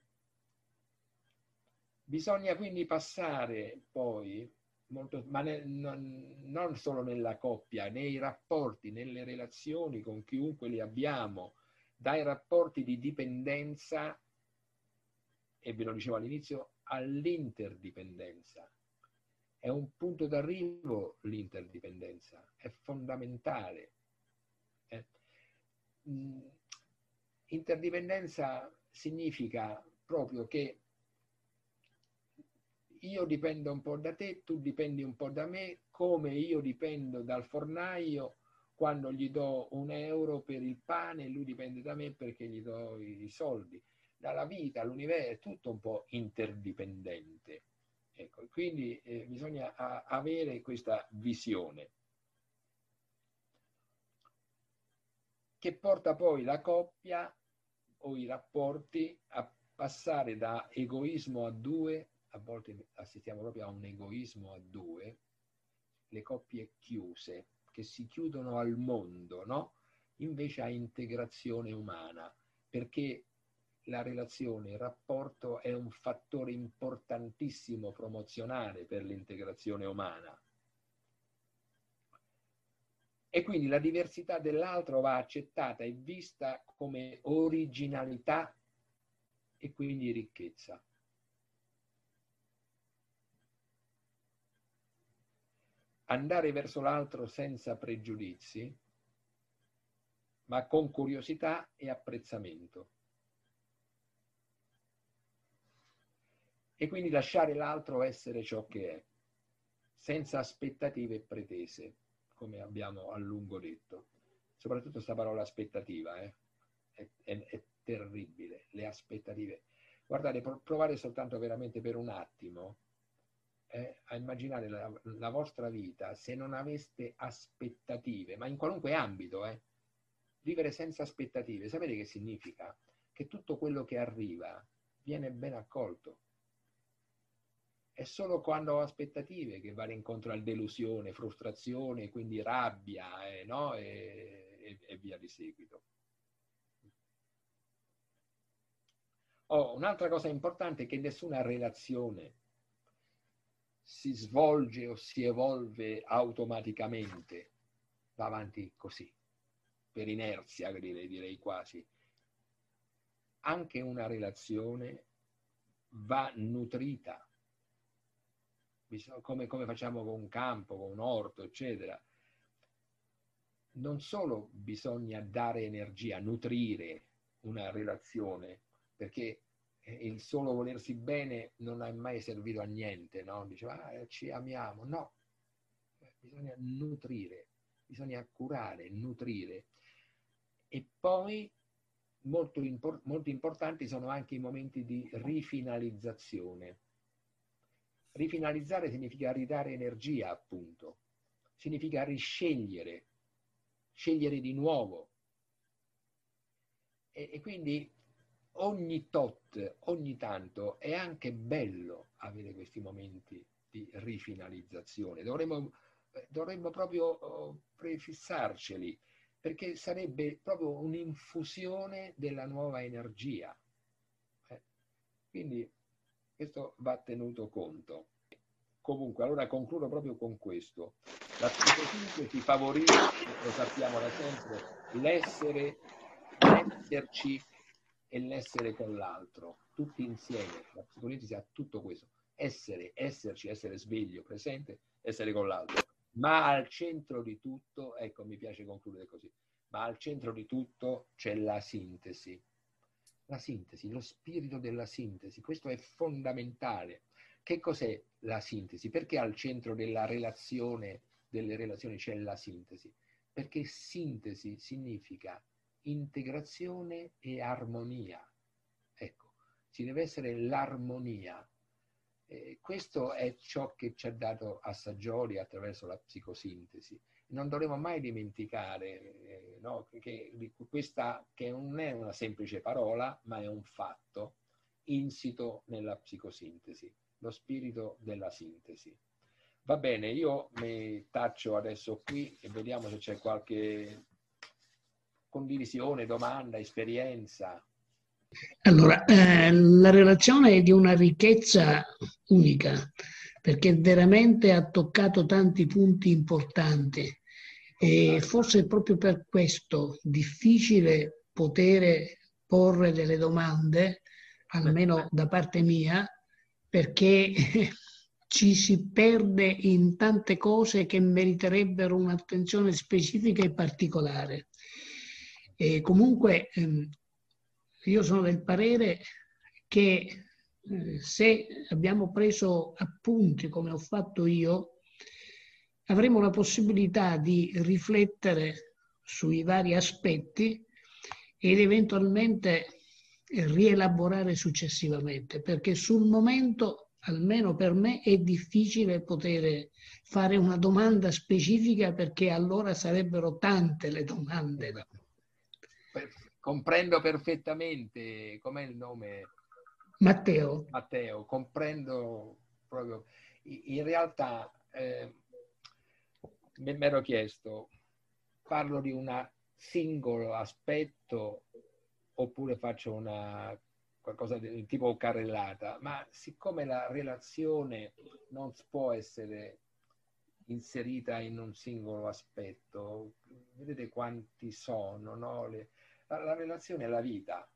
bisogna quindi passare poi molto, ma ne, non, non, solo nella coppia, nei rapporti, nelle relazioni con chiunque li abbiamo, dai rapporti di dipendenza, e ve lo dicevo all'inizio, all'interdipendenza. È un punto d'arrivo l'interdipendenza, è fondamentale. Eh? Interdipendenza significa proprio che io dipendo un po' da te, tu dipendi un po' da me, come io dipendo dal fornaio quando gli do un euro per il pane, lui dipende da me perché gli do i soldi. Dalla vita, l'universo, è tutto un po' interdipendente. Ecco, quindi eh, bisogna a, avere questa visione che porta poi la coppia o i rapporti a passare da egoismo a due a volte assistiamo proprio a un egoismo a due, le coppie chiuse, che si chiudono al mondo, no? Invece a integrazione umana, perché la relazione, il rapporto è un fattore importantissimo promozionale per l'integrazione umana. E quindi la diversità dell'altro va accettata e vista come originalità e quindi ricchezza. Andare verso l'altro senza pregiudizi, ma con curiosità e apprezzamento. E quindi lasciare l'altro essere ciò che è, senza aspettative e pretese, come abbiamo a lungo detto. Soprattutto questa parola aspettativa eh? è, è, è terribile, le aspettative. Guardate, provare soltanto veramente per un attimo eh, a immaginare la, la, vostra vita se non aveste aspettative, ma in qualunque ambito, eh, vivere senza aspettative, sapete che significa? Che tutto quello che arriva viene ben accolto. È solo quando ho aspettative che vado incontro a delusione, frustrazione, quindi rabbia eh, no? e, e, e via di seguito. Oh, un'altra cosa importante è che nessuna relazione si svolge o si evolve automaticamente, va avanti così, per inerzia direi, direi quasi. Anche una relazione va nutrita, come, come facciamo con un campo, con un orto, eccetera. Non solo bisogna dare energia, nutrire una relazione, perché il solo volersi bene non è mai servito a niente, no? Diceva, ah, ci amiamo. No, bisogna nutrire, bisogna curare, nutrire. E poi molto, impor- molto importanti sono anche i momenti di rifinalizzazione. Rifinalizzare significa ridare energia, appunto. Significa riscegliere, scegliere di nuovo. E, e quindi ogni tot, ogni tanto è anche bello avere questi momenti di rifinalizzazione. Dovremmo, dovremmo proprio oh, prefissarceli perché sarebbe proprio un'infusione della nuova energia. Eh? Quindi questo va tenuto conto. Comunque, allora concludo proprio con questo. La psicosintesi favorisce, lo sappiamo da sempre, l'essere, l'esserci e l'essere con l'altro, tutti insieme. La psicosintesi ha tutto questo. Essere, esserci, essere sveglio, presente, essere con l'altro. Ma al centro di tutto, ecco, mi piace concludere così, ma al centro di tutto c'è la sintesi. La sintesi, lo spirito della sintesi, questo è fondamentale che cos'è la sintesi? Perché al centro della relazione, delle relazioni c'è la sintesi? Perché sintesi significa integrazione e armonia. Ecco, ci deve essere l'armonia. Eh, questo è ciò che ci ha dato Assaggioli attraverso la psicosintesi. Non dovremo mai dimenticare eh, no, che questa che non è una semplice parola, ma è un fatto insito nella psicosintesi lo spirito della sintesi. Va bene, io mi taccio adesso qui e vediamo se c'è qualche condivisione, domanda, esperienza. Allora, eh, la relazione è di una ricchezza unica, perché veramente ha toccato tanti punti importanti e forse è proprio per questo difficile poter porre delle domande, almeno da parte mia, perché ci si perde in tante cose che meriterebbero un'attenzione specifica e particolare. E comunque ehm, io sono del parere che eh, se abbiamo preso appunti come ho fatto io, avremo la possibilità di riflettere sui vari aspetti ed eventualmente rielaborare successivamente, perché sul momento, almeno per me, è difficile poter fare una domanda specifica perché allora sarebbero tante le domande. Comprendo perfettamente com'è il nome. Matteo. Matteo, comprendo proprio. In realtà eh, mi ero chiesto, parlo di un singolo aspetto oppure faccio una qualcosa di tipo carrellata, ma siccome la relazione non può essere inserita in un singolo aspetto, vedete quanti sono, no? Le, la, la, relazione è la vita,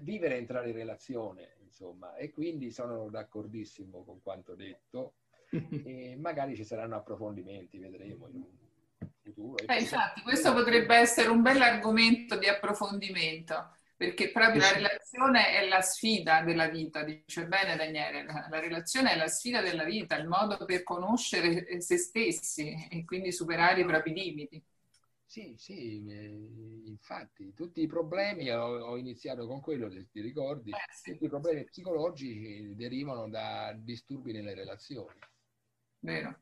vivere e entrare in relazione, insomma, e quindi sono d'accordissimo con quanto detto e magari ci saranno approfondimenti, vedremo in un futuro. Eh, infatti, questo potrebbe essere un bel argomento di approfondimento, perché proprio la relazione è la sfida della vita, dice bene Daniele, la relazione è la sfida della vita, il modo per conoscere eh, se stessi e quindi superare i propri limiti. Sì, sì, eh, infatti tutti i problemi, ho, ho iniziato con quello, ti ricordi, eh, sì. tutti i problemi psicologici derivano da disturbi nelle relazioni. Vero.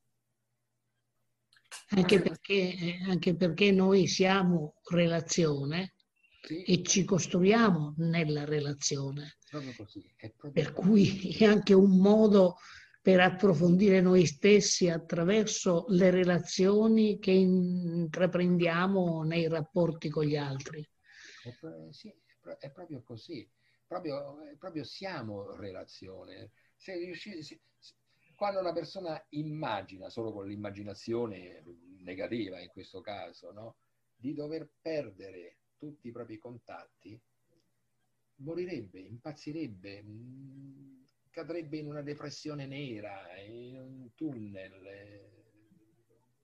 Anche perché, anche perché noi siamo relazione sì. e ci costruiamo nella relazione. Così, per cui è anche un modo per approfondire noi stessi attraverso le relazioni che intraprendiamo nei rapporti con gli altri. Sì, è proprio così, proprio, proprio siamo relazione. Se riuscite, se, quando una persona immagina, solo con l'immaginazione negativa in questo caso, no? di dover perdere tutti i propri contatti, morirebbe, impazzirebbe, mm, cadrebbe in una depressione nera, in un tunnel.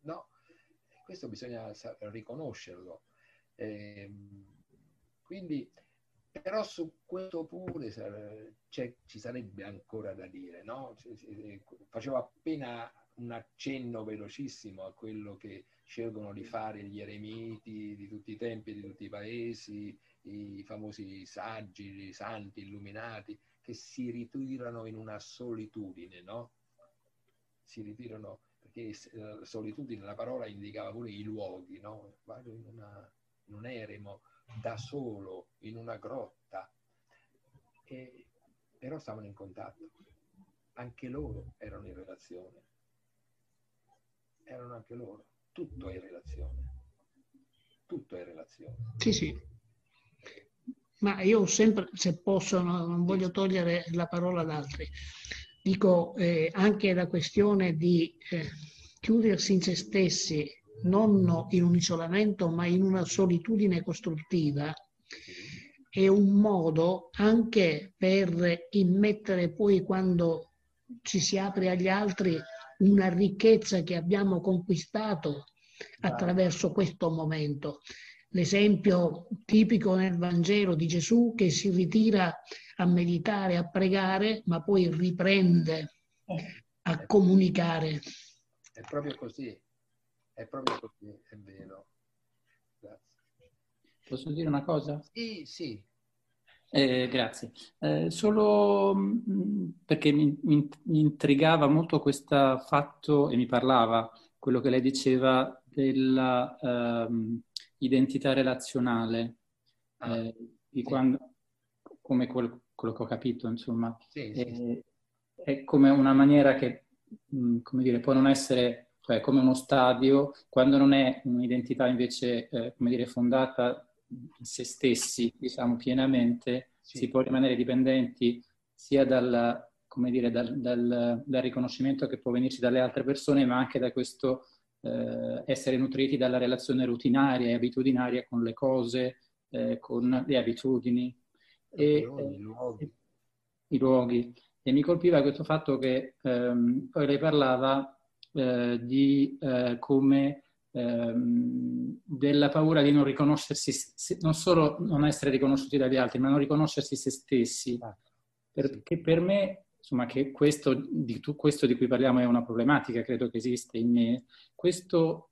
No, questo bisogna riconoscerlo. Ehm, quindi però su questo pure ci sarebbe ancora da dire, no? Facevo appena un accenno velocissimo a quello che scelgono di fare gli eremiti di tutti i tempi, di tutti i paesi, i famosi saggi, i santi, illuminati, che si ritirano in una solitudine, no? Si ritirano, perché la solitudine, la parola indicava pure i luoghi, no? Vado in, una, in un eremo, da solo in una grotta, e, però stavano in contatto. Anche loro erano in relazione. Erano anche loro. Tutto è in relazione. Tutto è in relazione. Sì, sì. Ma io sempre, se posso, non voglio togliere la parola ad altri, dico eh, anche la questione di eh, chiudersi in se stessi, non in un isolamento, ma in una solitudine costruttiva, è un modo anche per immettere poi quando ci si apre agli altri una ricchezza che abbiamo conquistato attraverso questo momento. L'esempio tipico nel Vangelo di Gesù che si ritira a meditare, a pregare, ma poi riprende a comunicare. È proprio così, è proprio così, è vero. Grazie. Posso dire una cosa? Sì, sì. Eh, grazie. Eh, solo mh, mm, perché mi, mi, mi, intrigava molto questo fatto e mi parlava quello che lei diceva dell'identità ehm, relazionale, ah, eh, di sì. quando, come quello, quello, che ho capito, insomma, sì, sì, eh, è come una maniera che, mh, mm, come dire, può non essere, cioè come uno stadio, quando non è un'identità invece, eh, come dire, fondata in se stessi, diciamo, pienamente, sì. si può rimanere dipendenti sia dal, dire, dal, dal, dal, riconoscimento che può venirci dalle altre persone, ma anche da questo eh, essere nutriti dalla relazione rutinaria e abitudinaria con le cose, eh, con le abitudini e, luoghi, i, luoghi. i luoghi. E mi colpiva questo fatto che ehm, poi lei parlava eh, di eh, come ehm, della paura di non riconoscersi, non solo non essere riconosciuti dagli altri, ma non riconoscersi se stessi. Ah, Perché per me, insomma, che questo di, questo di cui parliamo è una problematica, credo che esiste in me, questo,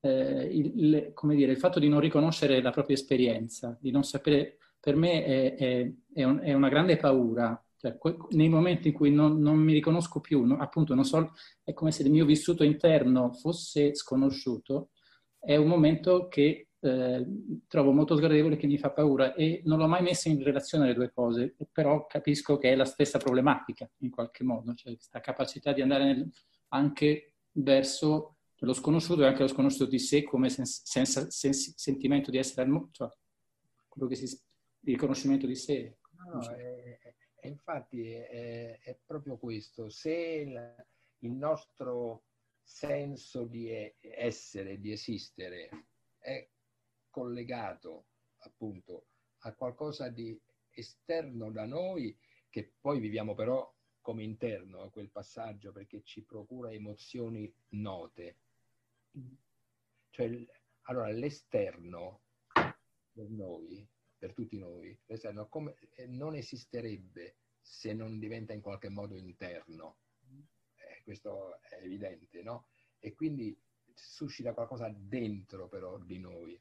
eh, il, dire, il fatto di non riconoscere la propria esperienza, di non sapere, per me è, è, è, un, è una grande paura. Cioè, nei momenti in cui non, non mi riconosco più, no, appunto, so, è come se il mio vissuto interno fosse sconosciuto, è un momento che eh, trovo molto sgradevole, che mi fa paura e non l'ho mai messo in relazione le due cose, però capisco che è la stessa problematica in qualche modo, cioè questa capacità di andare nel, anche verso lo sconosciuto e anche lo sconosciuto di sé come sens- senza, sens- sentimento di essere al mondo, cioè quello che si, il riconoscimento di sé. No, è, e infatti è, è, proprio questo, se il, il nostro senso di essere, di esistere, è collegato appunto a qualcosa di esterno da noi, che poi viviamo però come interno a quel passaggio perché ci procura emozioni note. Cioè, allora l'esterno per noi per tutti noi, l'esterno come, eh, non esisterebbe se non diventa in qualche modo interno. Eh, questo è evidente, no? E quindi suscita qualcosa dentro però di noi.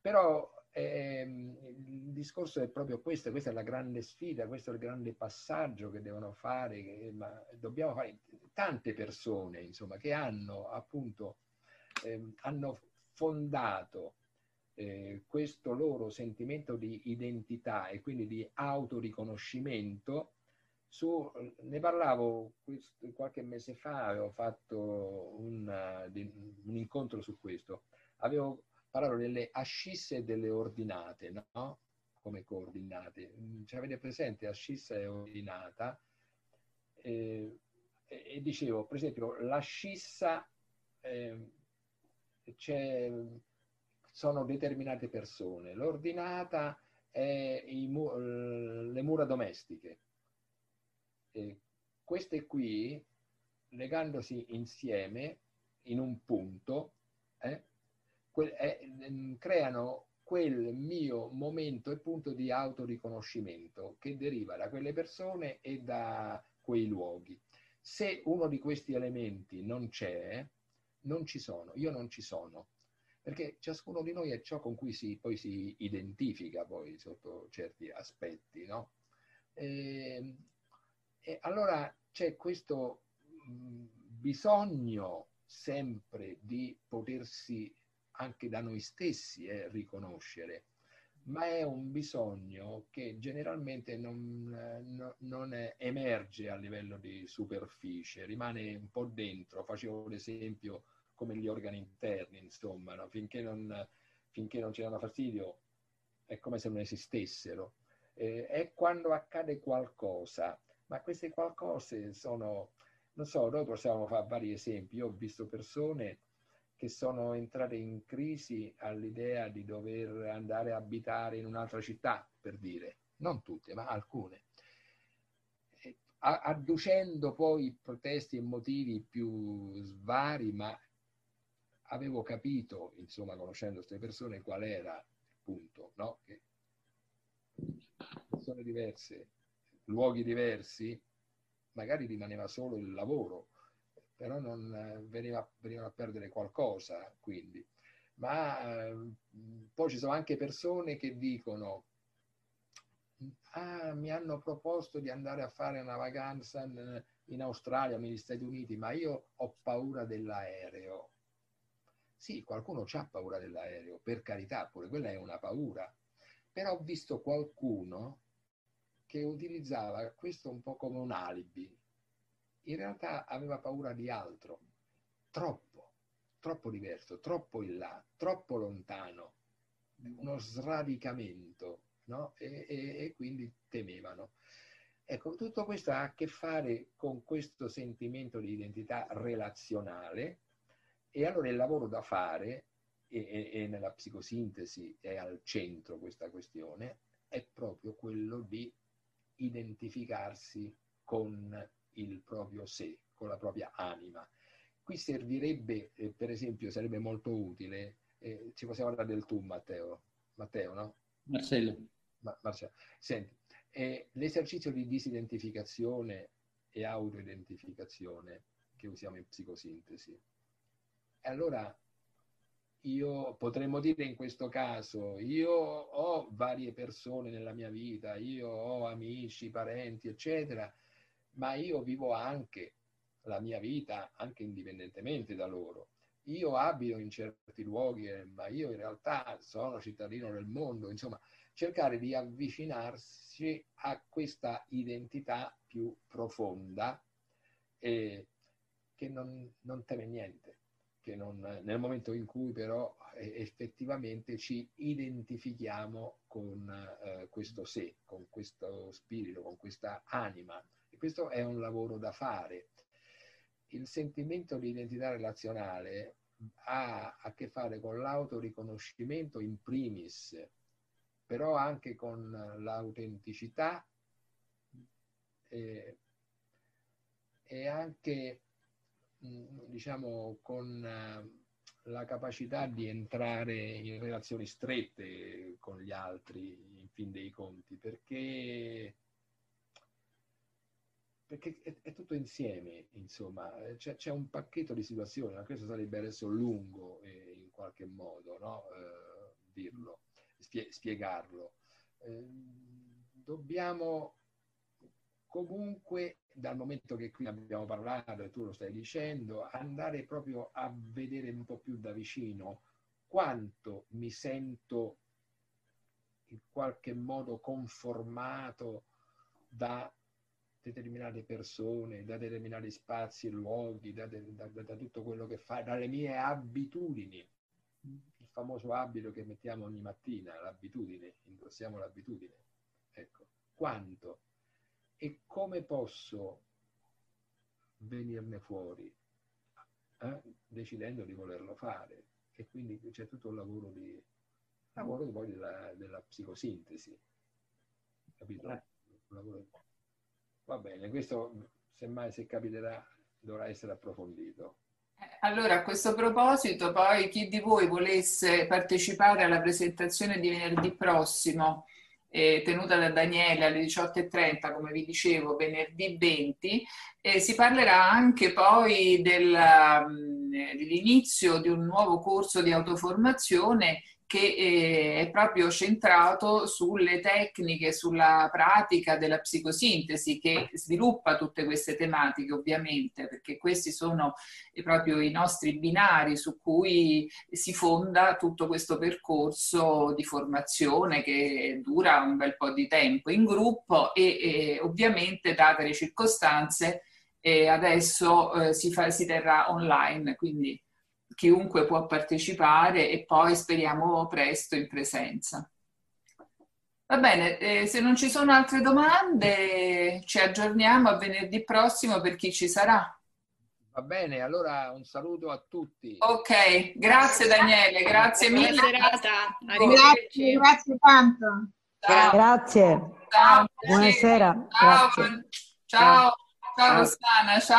Però ehm, il discorso è proprio questo, questa è la grande sfida, questo è il grande passaggio che devono fare, che, ma dobbiamo fare tante persone, insomma, che hanno appunto ehm, hanno fondato eh, questo loro sentimento di identità e quindi di autoriconoscimento, su, ne parlavo questo, qualche mese fa, avevo fatto un, un, incontro su questo, avevo parlato delle ascisse e delle ordinate, no? come coordinate. Cioè, avete presente ascissa e ordinata? Eh, e dicevo, per esempio, l'ascissa eh, sono determinate persone. L'ordinata è mu- le mura domestiche. E queste qui, legandosi insieme in un punto, que- eh, creano quel mio momento e punto di autoriconoscimento che deriva da quelle persone e da quei luoghi. Se uno di questi elementi non c'è, non ci sono, io non ci sono perché ciascuno di noi è ciò con cui si, poi si identifica poi sotto certi aspetti, no? E, ehm, e allora c'è questo bisogno sempre di potersi anche da noi stessi eh, riconoscere, ma è un bisogno che generalmente non, no, non emerge a livello di superficie, rimane un po' dentro. Facevo l'esempio come gli organi interni, insomma, no? finché, non, finché non ci danno fastidio è come se non esistessero. Eh, è quando accade qualcosa Ma queste qualcosa sono, non so, noi possiamo fare vari esempi. Io ho visto persone che sono entrate in crisi all'idea di dover andare a abitare in un'altra città, per dire, non tutte, ma alcune, adducendo poi protesti e motivi più svari, ma avevo capito, insomma, conoscendo queste persone, qual era il punto, no? Che persone diverse, luoghi diversi, magari rimaneva solo il lavoro, però non eh, veniva, veniva a perdere qualcosa, quindi. Ma eh, poi ci sono anche persone che dicono, ah, mi hanno proposto di andare a fare una vacanza in, in Australia, negli Stati Uniti, ma io ho paura dell'aereo. Sì, qualcuno ha paura dell'aereo, per carità, pure quella è una paura. Però ho visto qualcuno che utilizzava questo un po' come un alibi in realtà aveva paura di altro, troppo, troppo diverso, troppo in là, troppo lontano, uno sradicamento, no? e, e, e quindi temevano. Ecco, tutto questo ha a che fare con questo sentimento di identità relazionale e allora il lavoro da fare, e, e, nella psicosintesi è al centro questa questione, è proprio quello di identificarsi con il proprio sé, con la propria anima. Qui servirebbe, eh, per esempio, sarebbe molto utile, eh, ci possiamo dare del tu Matteo, Matteo no? Marcello. Ma, Marcello. Senti, eh, l'esercizio di disidentificazione e autoidentificazione che usiamo in psicosintesi. Allora, io potremmo dire in questo caso, io ho varie persone nella mia vita, io ho amici, parenti, eccetera, ma io vivo anche la mia vita anche indipendentemente da loro. Io abito in certi luoghi, eh, ma io in realtà sono cittadino del mondo, insomma, cercare di avvicinarsi a questa identità più profonda eh, che non, non, teme niente, che non, nel momento in cui però eh, effettivamente ci identifichiamo con eh, questo sé, con questo spirito, con questa anima questo è un lavoro da fare. Il sentimento di identità relazionale ha a che fare con l'autoriconoscimento in primis, però anche con l'autenticità e, e anche diciamo con la capacità di entrare in relazioni strette con gli altri in fin dei conti perché perché è, è, tutto insieme, insomma, c'è, c'è, un pacchetto di situazioni, ma questo sarebbe adesso lungo eh, in qualche modo, no? eh, dirlo, spie- spiegarlo. Eh, dobbiamo comunque, dal momento che qui abbiamo parlato e tu lo stai dicendo, andare proprio a vedere un po' più da vicino quanto mi sento in qualche modo conformato da determinate persone, da determinati spazi e luoghi, da, da, da, da, tutto quello che fa, dalle mie abitudini. Il famoso abito che mettiamo ogni mattina, l'abitudine, indossiamo l'abitudine. Ecco, quanto e come posso venirne fuori, eh? decidendo di volerlo fare. E quindi c'è tutto il lavoro, di, lavoro poi della, della psicosintesi. Capito? Eh. lavoro Va bene, questo semmai se capiterà dovrà essere approfondito. Eh, allora, a questo proposito, poi chi di voi volesse partecipare alla presentazione di venerdì prossimo, eh, tenuta da Daniele alle 18.30, come vi dicevo, venerdì 20, eh, si parlerà anche poi del, dell'inizio di un nuovo corso di autoformazione che eh, è proprio centrato sulle tecniche, sulla pratica della psicosintesi che sviluppa tutte queste tematiche ovviamente perché questi sono eh, proprio i nostri binari su cui si fonda tutto questo percorso di formazione che dura un bel po' di tempo in gruppo e, e ovviamente date le circostanze eh, adesso si, fa, si terrà online quindi chiunque può partecipare e poi speriamo presto in presenza. Va bene, eh, se non ci sono altre domande ci aggiorniamo a venerdì prossimo per chi ci sarà. Va bene, allora un saluto a tutti. Ok, grazie Daniele, grazie mille. Buona serata, Grazie, grazie tanto. Ciao. Grazie. Ciao. Buonasera. Ciao, Grazie. ciao, ciao Rossana, ciao.